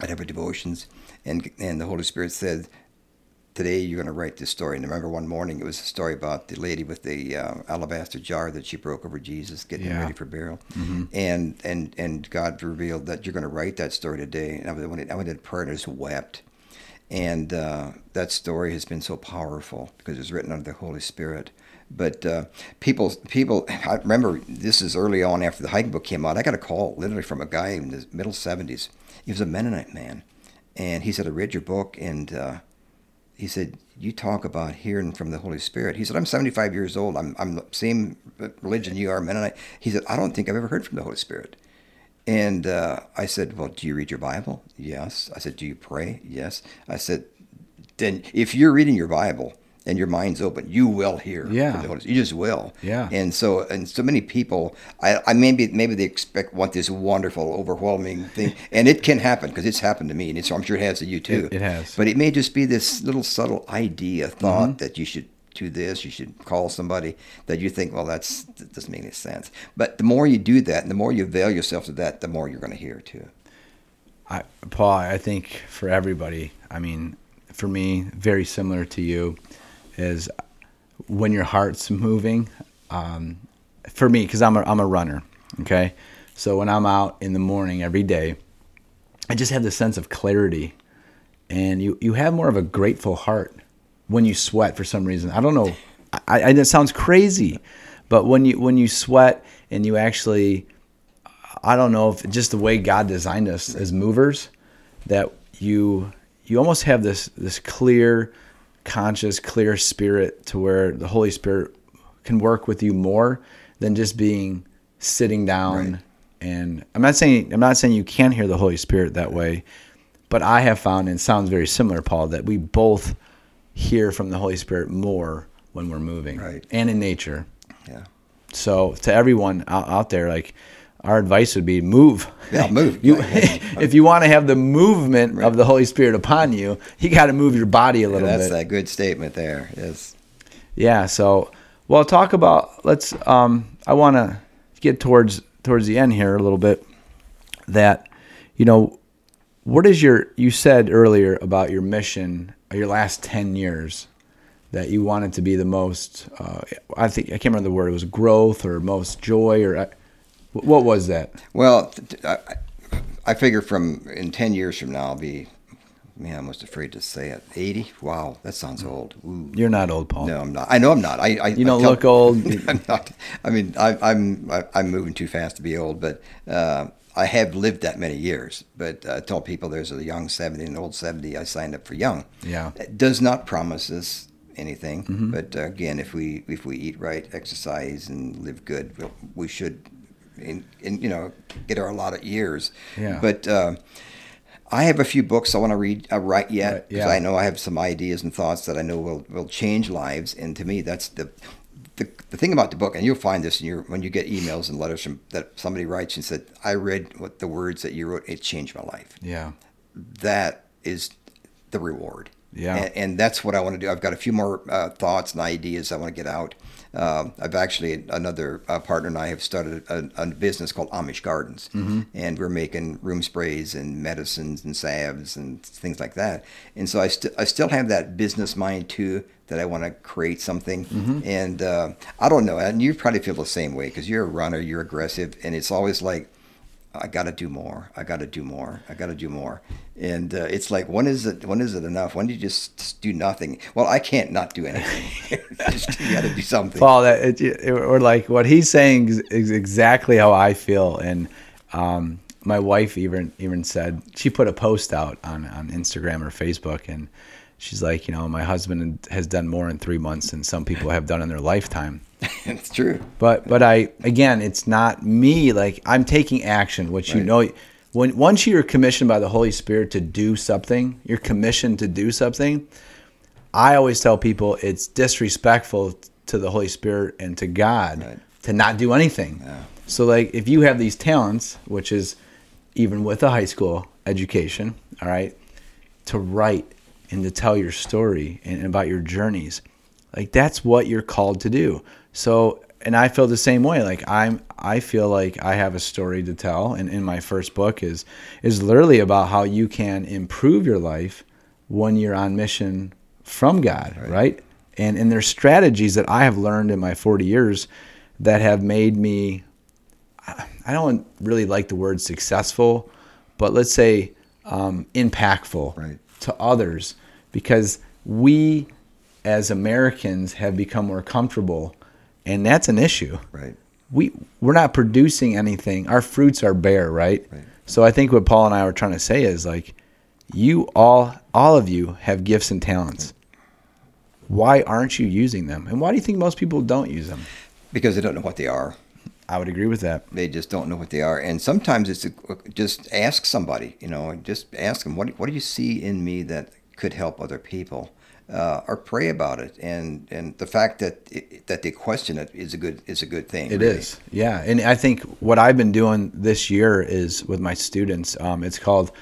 I'd have a devotions, and and the Holy Spirit said, today you're going to write this story. And I remember one morning it was a story about the lady with the uh, alabaster jar that she broke over Jesus, getting Yeah. ready for burial. And and and God revealed that you're going to write that story today. And I went, I went in prayer and I just wept. And uh, that story has been so powerful because it's written under the Holy Spirit. But uh, people, people, I remember this is early on after the hiking book came out. I got a call literally from a guy in the middle 70s. He was a Mennonite man. And he said, I read your book and uh, he said, "You talk about hearing from the Holy Spirit." He said, "I'm 75 years old. I'm I'm the same religion you are, Mennonite." He said, "I don't think I've ever heard from the Holy Spirit." And uh, I said, "Well, do you read your Bible?" Yes. I said, "Do you pray?" Yes. I said, "Then if you're reading your Bible." And your mind's open, you will hear. Yeah. from the Holy you just will. Yeah. And so, and so many people, I, I maybe maybe they expect want this wonderful, overwhelming thing, [LAUGHS] and it can happen because it's happened to me, and it's, I'm sure it has to you too. It- it has. But it may just be this little subtle idea, thought mm-hmm. that you should do this, you should call somebody that you think, well, that's that doesn't make any sense. But the more you do that, and the more you avail yourself to that, the more you're going to hear too. I, Paul, I think for everybody, I mean, for me, very similar to you, is when your heart's moving. Um, for me, because I'm a, I'm a runner, okay? So when I'm out in the morning every day, I just have this sense of clarity. And you, you have more of a grateful heart when you sweat for some reason. I don't know. I, I, it sounds crazy, but when you when you sweat and you actually I don't know if just the way God designed us as movers, that you you almost have this this clear, conscious, clear spirit to where the Holy Spirit can work with you more than just being sitting down. Right. And I'm not saying I'm not saying you can't hear the Holy Spirit that way, but I have found and it sounds very similar, Paul, that we both hear from the Holy Spirit more when we're moving Right. and in nature. Yeah. So to everyone out, out there, like our advice would be move. Yeah, [LAUGHS] move. you, if you want to have the movement of the Holy Spirit upon you, you got to move your body a Yeah, little that's bit. That's a good statement there. Yes. Yeah. So, well, talk about. Let's. Um, I want to get towards towards the end here a little bit. That, you know, what is your? You said earlier about your mission, your last ten years, that you wanted to be the most. Uh, I think I can't remember the word. It was growth or most joy or. What was that? Well, I, I figure from in ten years from now, I'll be. Man, I'm almost afraid to say it. Eighty? Wow, that sounds old. Ooh. You're not old, Paul. No, I'm not. I know I'm not. I, I You don't tell- look old. [LAUGHS] I'm not. I mean, I, I'm I, I'm moving too fast to be old, but uh, I have lived that many years. But uh, I tell people there's a young 70 and an old 70. I signed up for young. Yeah. It does not promise us anything, Mm-hmm. but uh, again, if we if we eat right, exercise, and live good, we'll, we should, in, in you know, get our of years. Yeah. But uh, I have a few books I want to read, uh, write yet, Right, because yeah. I know I have some ideas and thoughts that I know will, will change lives. And to me, that's the, the the thing about the book, and you'll find this in your when you get emails and letters from that somebody writes and said, "I read what the words that you wrote. It changed my life." Yeah. That is the reward. Yeah. and, and that's what I want to do. I've got a few more uh, thoughts and ideas I want to get out. Um, I've actually another uh, partner and I have started a, a business called Amish Gardens, and we're making room sprays and medicines and salves and things like that. And so I, st- I still have that business mind too that I want to create something. And uh, I don't know, and you probably feel the same way because you're a runner, you're aggressive, and it's always like I got to do more. I got to do more. I got to do more. And uh, it's like, when is it? When is it enough? When do you just, just do nothing? Well, I can't not do anything. [LAUGHS] [LAUGHS] just, you got to do something. Paul, that it, it, or like what he's saying is, is exactly how I feel. And um, my wife even even said she put a post out on on Instagram or Facebook, and she's like, you know, my husband has done more in three months than some people have done in their lifetime. [LAUGHS] it's true. But but I again, it's not me. Like I'm taking action, which you know. When once you're commissioned by the Holy Spirit to do something, you're commissioned to do something. I always tell people it's disrespectful to the Holy Spirit and to God Right. to not do anything. So like if you have these talents, which is even with a high school education, all right, to write and to tell your story and about your journeys. Like that's what you're called to do. So and I feel the same way. Like I'm, I feel like I have a story to tell, and in my first book is is literally about how you can improve your life when you're on mission from God, right? right? And and there's strategies that I have learned in my 40 years that have made me. I don't really like the word successful, but let's say um, impactful right. To others because we as Americans have become more comfortable and that's an issue. Right. We we're not producing anything. Our fruits are bare, right? Right. So I think what Paul and I were trying to say is like you all all of you have gifts and talents. Why aren't you using them? And why do you think most people don't use them? Because they don't know what they are. I would agree with that. They just don't know what they are, and sometimes it's a, just ask somebody. You know, just ask them what What do you see in me that could help other people? uh, or pray about it. And and the fact that it, that they question it is a good is a good thing. It really. is, yeah. And I think what I've been doing this year is with my students. Um, it's called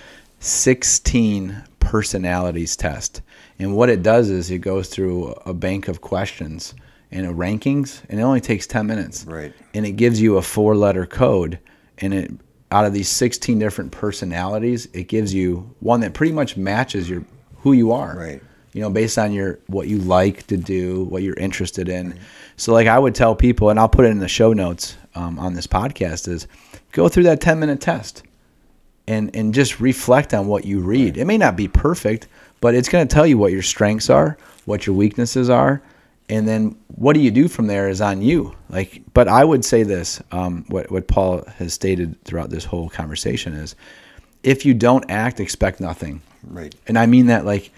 16 personalities test, and what it does is it goes through a bank of questions and a rankings, and it only takes 10 minutes. Right. And it gives you a four letter code, and it out of these 16 different personalities, it gives you one that pretty much matches your who you are. Right you know, based on your what you like to do, what you're interested in. So, like I would tell people, and I'll put it in the show notes um, on this podcast, is go through that 10 minute test and and just reflect on what you read. It may not be perfect, but it's going to tell you what your strengths are, what your weaknesses are, and then what do you do from there is on you. Like, but I would say this: um, what what Paul has stated throughout this whole conversation is, if you don't act, expect nothing. Right. And I mean that like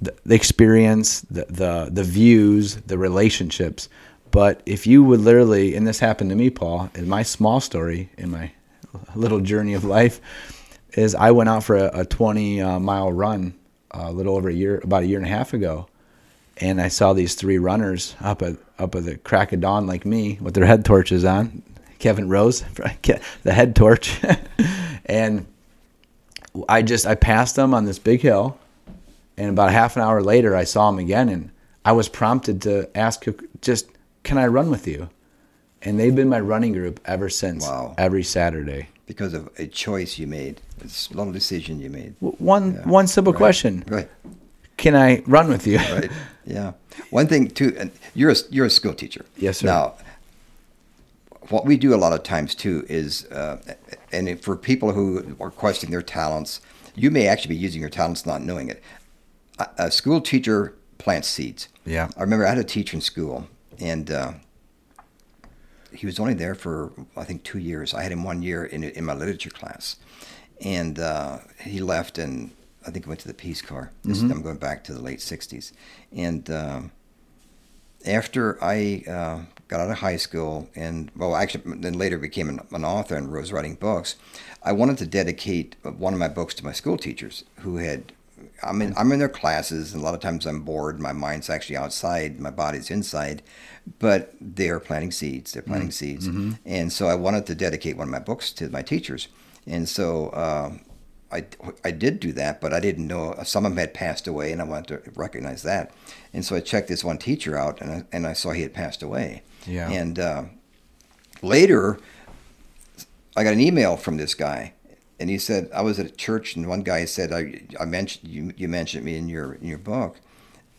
the, experience, the, the the views, the relationships. But if you would literally, and this happened to me, Paul, in my small story, in my little journey of life, is I went out for a, a 20 uh, mile run uh, a little over a year, about a year and a half ago, and I saw these three runners up at up at the crack of dawn like me with their head torches on. Kevin Rose, [LAUGHS] the head torch, [LAUGHS] and I just I passed them on this big hill and about half an hour later, I saw him again, and I was prompted to ask, just, can I run with you? And they've been my running group ever since. Wow. Every Saturday. Because of a choice you made, It's a long decision you made. One yeah. one simple right. question. Right. Can I run with you? right. Yeah. One thing too, you're a you're a school teacher. Yes, sir. Now, what we do a lot of times too is, uh, and for people who are questioning their talents, you may actually be using your talents not knowing it a school teacher plants seeds. Yeah. I remember I had a teacher in school, and uh, he was only there for I think two years. I had him one year in in my literature class, and uh, he left, and I think went to the Peace Corps. This mm-hmm. I'm going back to the late '60s, and um, after I uh, got out of high school, and well, actually, then later became an, an author and was writing books. I wanted to dedicate one of my books to my school teachers who had I'm in I'm in their classes, and a lot of times I'm bored. My mind's actually outside, my body's inside, but they are planting seeds. They're planting mm-hmm. seeds, mm-hmm. and so I wanted to dedicate one of my books to my teachers, and so. Uh, I, I did do that, but I didn't know some of them had passed away, and I wanted to recognize that. And so I checked this one teacher out, and I, and I saw he had passed away. Yeah. And uh, later, I got an email from this guy, and he said I was at a church, and one guy said I, I mentioned you, you mentioned me in your in your book,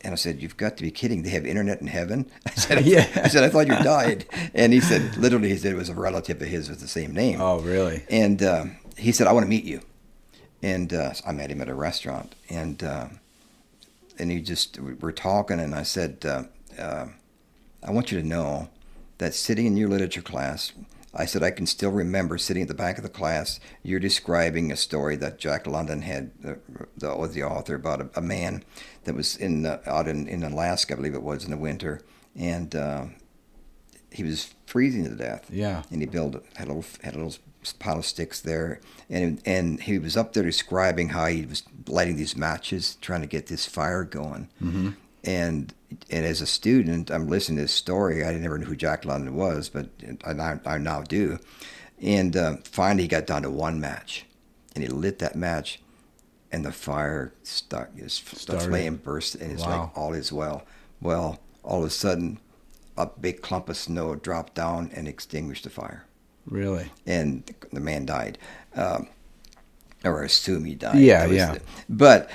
and I said you've got to be kidding. They have internet in heaven. [LAUGHS] I said [LAUGHS] yeah. I said I thought you died, and he said literally he said it was a relative of his with the same name. Oh really? And uh, he said I want to meet you, and uh, I met him at a restaurant, and uh, and he just we're talking, and I said uh, uh, I want you to know that sitting in your literature class I said, I can still remember sitting at the back of the class, you're describing a story that Jack London had, uh, the, the author, about a, a, man that was in out in, in Alaska, I believe it was, in the winter, and uh, he was freezing to death. Yeah. And he built, had a little, had a little pile of sticks there, and and he was up there describing how he was lighting these matches, trying to get this fire going. Mm-hmm. And and as a student, I'm listening to this story. I never knew who Jack London was, but I now, I now do. And uh, finally, he got down to one match, and he lit that match, and the fire stuck. His, the flame burst, and it's wow. like all is well. Well, all of a sudden, a big clump of snow dropped down and extinguished the fire, Really? and the man died, um, or I assume he died. Yeah, yeah. the- but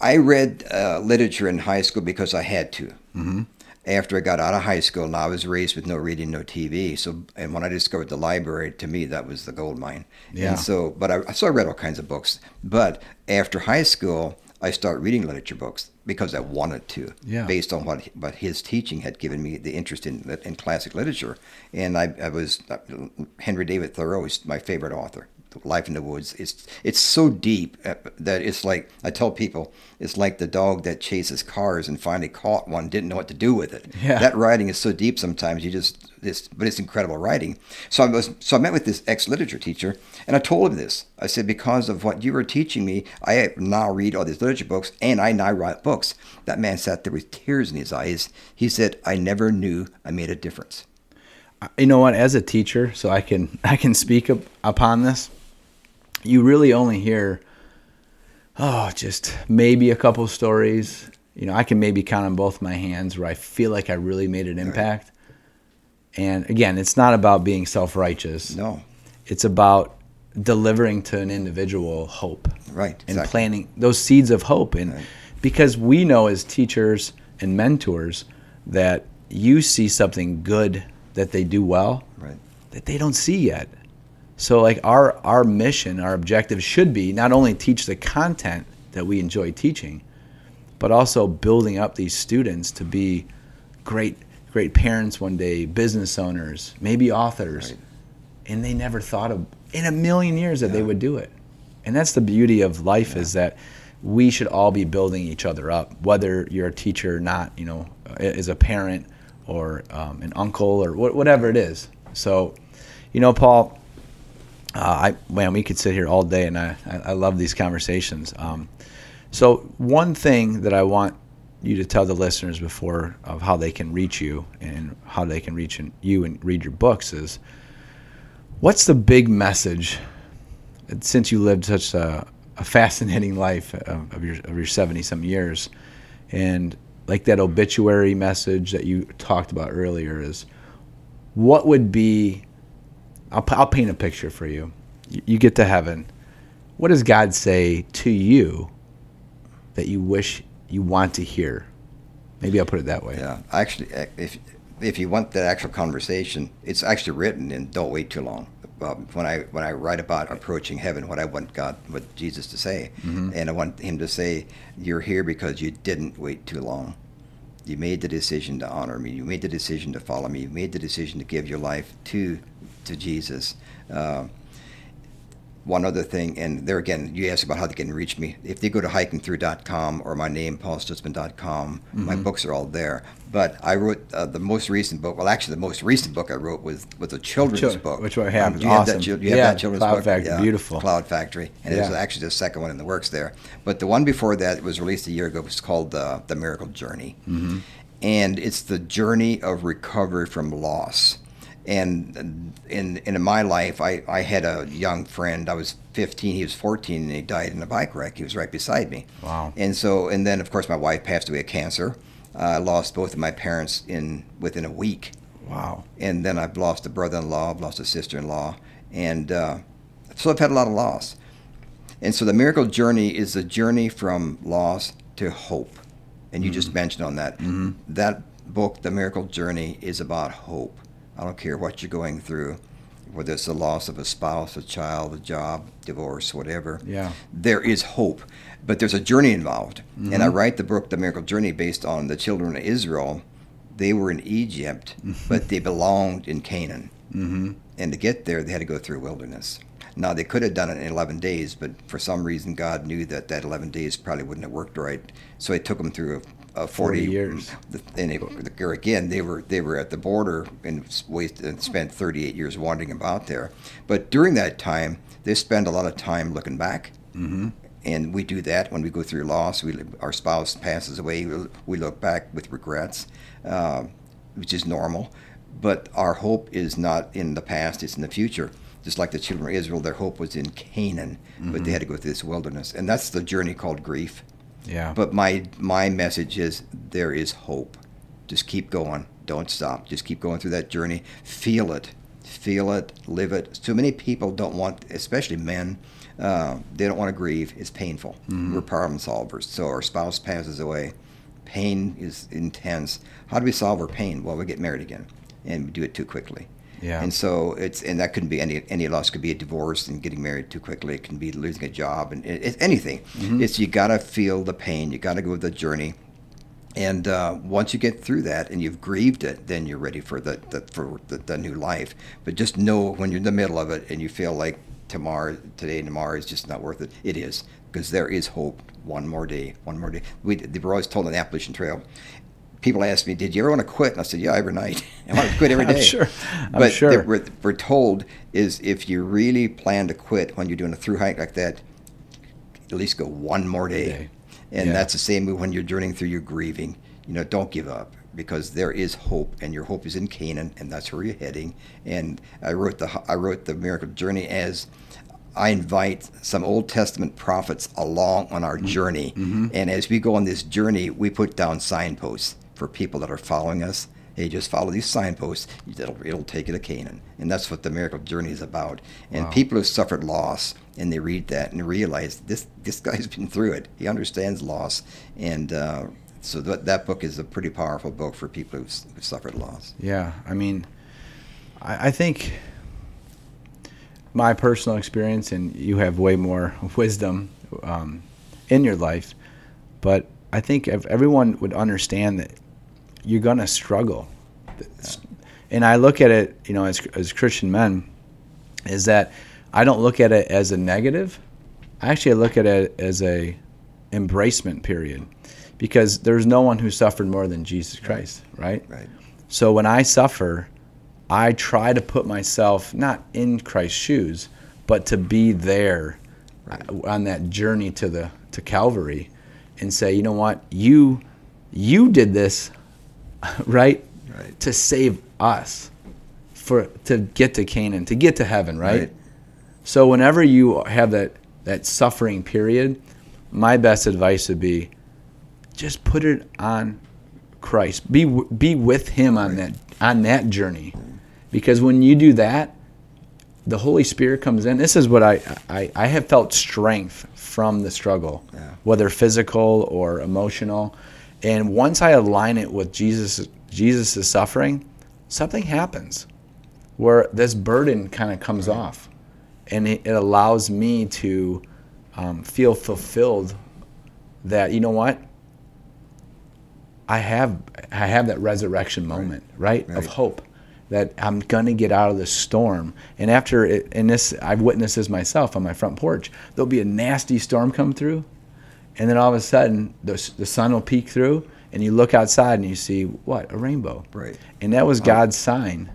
I- read uh, literature in high school because I had to. Mhm. After I got out of high school, and I was raised with no reading, no TV. So, and when I discovered the library, to me that was the gold mine. Yeah. And so, but I so I read all kinds of books. But after high school, I started reading literature books because I wanted to, Yeah. based on what what his teaching had given me the interest in in classic literature. And I, I was uh, Henry David Thoreau is my favorite author. Life in the Woods. It's it's so deep uh, that it's like I tell people it's like the dog that chases cars and finally caught one didn't know what to do with it. Yeah. That writing is so deep sometimes you just this but it's incredible writing. So I was so I met with this ex literature teacher and I told him this. I said because of what you were teaching me, I now read all these literature books and I now write books. That man sat there with tears in his eyes. He said, "I never knew I made a difference." you know what as a teacher so i can [LAUGHS] i can speak up, upon this you really only hear oh just maybe a couple stories you know i can maybe count on both my hands where i feel like i really made an impact and again it's not about being self-righteous No, it's about delivering to an individual hope right. and exactly. planting those seeds of hope and Right. because we know as teachers and mentors that you see something good that they do well Right. that they don't see yet so like our our mission our objective should be not only teach the content that we enjoy teaching but also building up these students to be great great parents one day business owners maybe authors. Right. and they never thought of in a million years that they would do it. And that's the beauty of life is that we should all be building each other up whether you're a teacher or not you know as a parent or um, an uncle or wha- whatever it is. So you know paul uh, I man, we could sit here all day, and I, I, love these conversations. Um, so one thing that I want you to tell the listeners before of how they can reach you and how they can reach you and read your books is, what's the big message? Since you lived such a, a fascinating life of, of your of your seventy some years, and like that obituary message that you talked about earlier is, what would be I'll, I'll paint a picture for you. you. Get to heaven. What does God say to you that you wish you want to hear? Maybe I'll put it that way. Yeah, actually, uh, if if you want that actual conversation, it's actually written in "Don't Wait Too Long." Um, when I when I write about approaching heaven, what I want God, what Jesus to say, and I want Him to say, "You're here because you didn't wait too long. You made the decision to honor me. You made the decision to follow me. You made the decision to give your life to to Jesus." Uh, one other thing, and there again, you asked about how they can reach me. If they go to hikingthrough.com or my name, paulstutzman.com, my Mm-hmm. books are all there. But I wrote uh, the most recent book. Well, actually, the most recent book I wrote was was a children's Chil- book. which I have. Um, you have Awesome. that? chil- You have that children's Cloud book? Factory, beautiful. Cloud Factory, and there's Yeah. actually the second one in the works there. But the one before that was released a year ago. It was called uh, The Miracle Journey, Mm-hmm. and it's the journey of recovery from loss and in in my life, I, I had a young friend. I was 15, he was 14, and he died in a bike wreck. He was right beside me. Wow. And so, and then of course, my wife passed away of cancer. Uh, I lost both of my parents in within a week, Wow. and then I've lost a brother-in-law, I've lost a sister-in-law, and uh, so I've had a lot of loss. And so, the miracle journey is a journey from loss to hope. And you just mentioned on that. That book, The Miracle Journey, is about hope. I don't care what you're going through, whether it's the loss of a spouse, a child, a job, divorce, whatever. Yeah. There is hope, but there's a journey involved. And I write the book, The Miracle Journey, based on the children of Israel. They were in Egypt, but they belonged in Canaan. Mm-hmm. And to get there, they had to go through a wilderness. Now, they could have done it in 11 days, but for some reason, God knew that that 11 days probably wouldn't have worked right. So he took them through a, a 40, 40 years. And or again, they were they were at the border and wasted and spent 38 years wandering about there. But during that time, they spend a lot of time looking back. Mm-hmm. And we do that when we go through loss. We our spouse passes away. We, look back with regrets, uh, which is normal. But our hope is not in the past; it's in the future. Just like the children of Israel, their hope was in Canaan, but they had to go through this wilderness, and that's the journey called grief. Yeah. But my my message is there is hope. Just keep going. Don't stop. Just keep going through that journey. Feel it. Feel it. Live it. Too many people don't want, especially men, uh, they don't want to grieve. It's painful. Mm-hmm. We're problem solvers. So our spouse passes away. Pain is intense. How do we solve our pain? Well, we get married again, and we do it too quickly. Yeah. And so it's and that couldn't be any any loss. Could be a divorce and getting married too quickly. It can be losing a job and it, it's anything. Mm-hmm. It's you got to feel the pain. You got to go the journey. And uh, once you get through that and you've grieved it, then you're ready for the, the for the, the new life. But just know when you're in the middle of it and you feel like tomorrow, today, and tomorrow is just not worth it. It is because there is hope. One more day, one more day. We they were always told on the Appalachian Trail. People ask me, "Did you ever want to quit?" And I said, "Yeah, every night. [LAUGHS] I want to quit every [LAUGHS] I'm day." sure. I'm but sure. they- we're, we're told is if you really plan to quit when you're doing a through hike like that, at least go one more day. Day. And Yeah. that's the same when you're journeying through your grieving. You know, don't give up because there is hope, and your hope is in Canaan, and that's where you're heading. And I wrote the I wrote the miracle journey as I invite some Old Testament prophets along on our mm-hmm. journey, mm-hmm. and as we go on this journey, we put down signposts for people that are following us. Hey, just follow these signposts. It'll, it'll take you to Canaan, and that's what the miracle journey is about. And Wow. people who suffered loss and they read that and realize this this [LAUGHS] guy's been through it. He understands loss, and uh, so that that book is a pretty powerful book for people who've, who've suffered loss. Yeah, I mean, I, I think my personal experience, and you have way more [LAUGHS] wisdom um, in your life, but I think if everyone would understand that you're gonna struggle, and I look at it, you know, as as Christian men, is that I don't look at it as a negative. I actually look at it as a embracement period, because there's no one who suffered more than Jesus Christ, right? Right. So when I suffer, I try to put myself not in Christ's shoes, but to be there on that journey to the to Calvary and say, you know what, you you did this, [LAUGHS] right? Right. To save us for to get to Canaan, to get to heaven, right? Right. So whenever you have that that suffering period, my best advice would be just put it on Christ. Be be with him on that on that journey. Because when you do that, the Holy Spirit comes in. This is what I I, I have felt strength from the struggle, Yeah. whether physical or emotional. And once I align it with Jesus Jesus' suffering, something happens where this burden kind of comes off. And it, it allows me to um, feel fulfilled that, you know what? I have I have that resurrection moment, right? Of Right. hope that I'm gonna get out of this storm. And after it, and this I've witnessed this myself on my front porch. There'll be a nasty storm come through, and then all of a sudden the the sun will peek through, and you look outside and you see what a rainbow. Right. And that was God's sign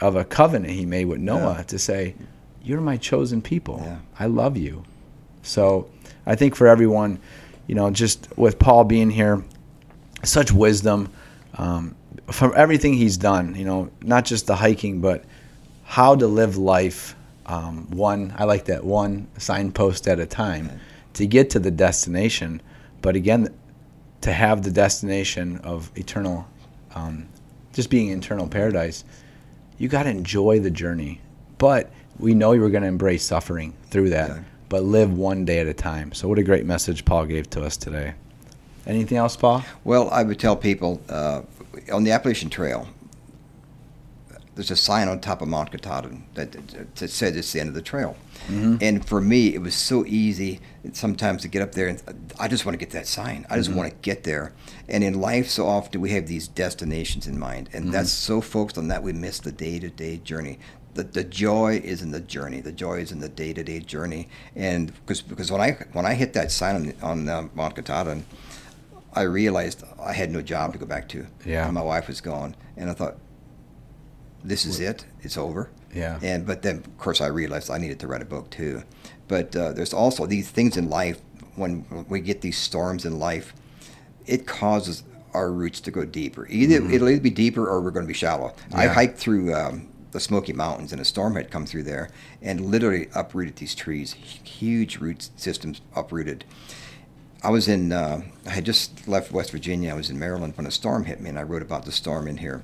of a covenant He made with Noah Yeah. to say, "You're my chosen people. Yeah. I love you." So I think for everyone, you know, just with Paul being here, such wisdom um, from everything he's done. You know, not just the hiking, but how to live life. Um, one, I like that one signpost at a time to get to the destination. But again, to have the destination of eternal, um, just being eternal paradise, you got to enjoy the journey. But we know you were going to embrace suffering through that. Yeah. But live one day at a time. So, what a great message Paul gave to us today. Anything else, Paul? Well, I would tell people uh, on the Appalachian Trail, there's a sign on top of Mount Katahdin that, that, it's the end of the trail. Mm-hmm. And for me, it was so easy sometimes to get up there and uh, I just want to get that sign. I just mm-hmm. want to get there. And in life, so often we have these destinations in mind, and that's mm-hmm. so focused on that we miss the day to day journey. The, the joy is in the journey. The joy is in the day to day journey. And because because when I when I hit that sign on, on uh, Mount Katahdin, I realized I had no job to go back to. Yeah. And my wife was gone, and I thought, this is it. It's over. Yeah. And but then, of course, I realized I needed to write a book too. But uh, there's also these things in life when we get these storms in life, it causes our roots to go deeper. Either it'll either be deeper or we're going to be shallow. I Mm-hmm. Hiked through um, the Smoky Mountains, and a storm had come through there and literally uprooted these trees. Huge root systems uprooted. I was in, uh, I had just left West Virginia. I was in Maryland when a storm hit me, and I wrote about the storm in here.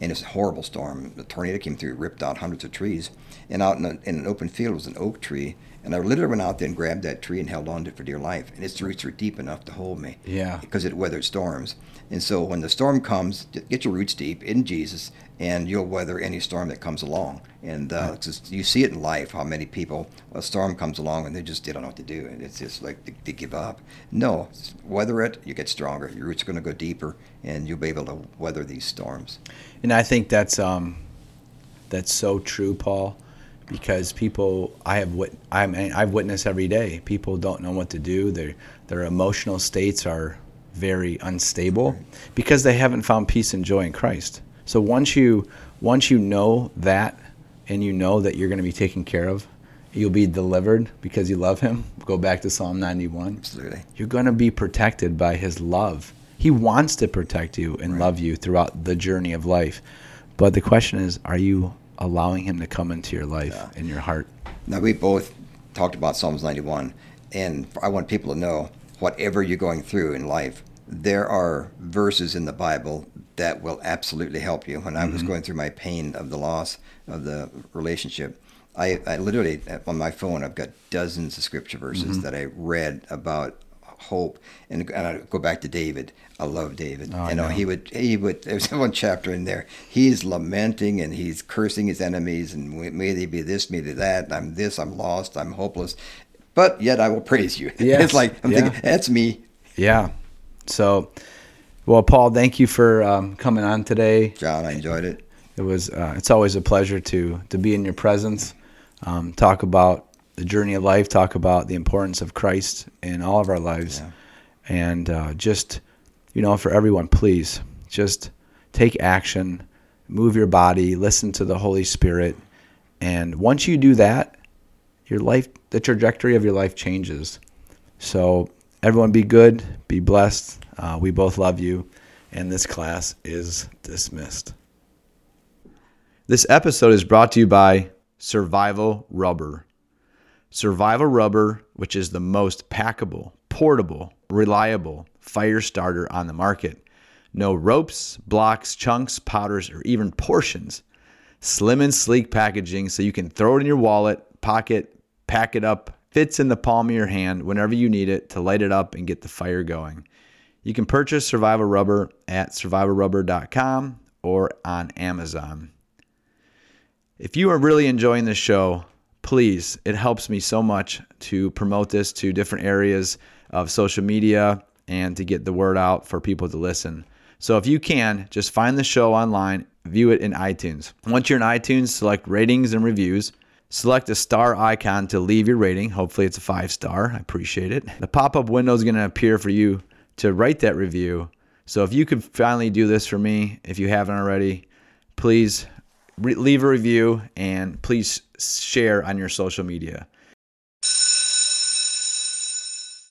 And it's a horrible storm. The tornado came through, ripped out hundreds of trees. And out in, a, in an open field was an oak tree. And I literally went out there and grabbed that tree and held on to it for dear life. And its roots were deep enough to hold me. Yeah. Because it weathered storms. And so when the storm comes, get your roots deep in Jesus, and you'll weather any storm that comes along. And uh, just, you see it in life how many people a storm comes along and they just they don't know what to do, and it's just like they, they give up. No, weather it, you get stronger. Your roots are going to go deeper, and you'll be able to weather these storms. And I think that's um, that's so true, Paul, because people I have wit- I mean, I've witnessed every day. People don't know what to do. Their their emotional states are very unstable because they haven't found peace and joy in Christ. So once you once you know that and you know that you're going to be taken care of, you'll be delivered because you love him. Go back to Psalm 91. Absolutely. You're going to be protected by his love. He wants to protect you and love you throughout the journey of life. But the question is, are you allowing him to come into your life and your heart? Now, we both talked about Psalms 91, and I want people to know whatever you're going through in life, there are verses in the Bible that will absolutely help you. When I was mm-hmm. going through my pain of the loss of the relationship, I, I literally, on my phone, I've got dozens of scripture verses mm-hmm. that I read about hope and, and I go back to David. I love David. Oh, I you know, know. he would he would [LAUGHS] there's one chapter in there. He's lamenting and he's cursing his enemies and may they be this, may they that. I'm this, I'm lost, I'm hopeless. But yet I will praise you. [LAUGHS] Yes. It's like I'm Yeah. thinking that's me. Yeah. So, well, Paul, thank you for um, coming on today. John, I enjoyed it. It was. Uh, it's always a pleasure to to be in your presence. Um, talk about the journey of life. Talk about the importance of Christ in all of our lives, Yeah. and uh, just you know, for everyone, please just take action, move your body, listen to the Holy Spirit, and once you do that, your life, the trajectory of your life changes. So everyone, be good, be blessed. Uh, we both love you, and this class is dismissed. This episode is brought to you by Survival Rubber. Survival Rubber, which is the most packable, portable, reliable fire starter on the market. No ropes, blocks, chunks, powders, or even portions. Slim and sleek packaging so you can throw it in your wallet, pocket, pack it up, fits in the palm of your hand whenever you need it to light it up and get the fire going. You can purchase Survival Rubber at survivalrubber.com or on Amazon. If you are really enjoying this show, please, it helps me so much to promote this to different areas of social media and to get the word out for people to listen. So if you can, just find the show online, view it in iTunes. Once you're in iTunes, select ratings and reviews. Select a star icon to leave your rating. Hopefully, it's a five star. I appreciate it. The pop up window is going to appear for you to write that review. So, if you could finally do this for me, if you haven't already, please re- leave a review and please share on your social media.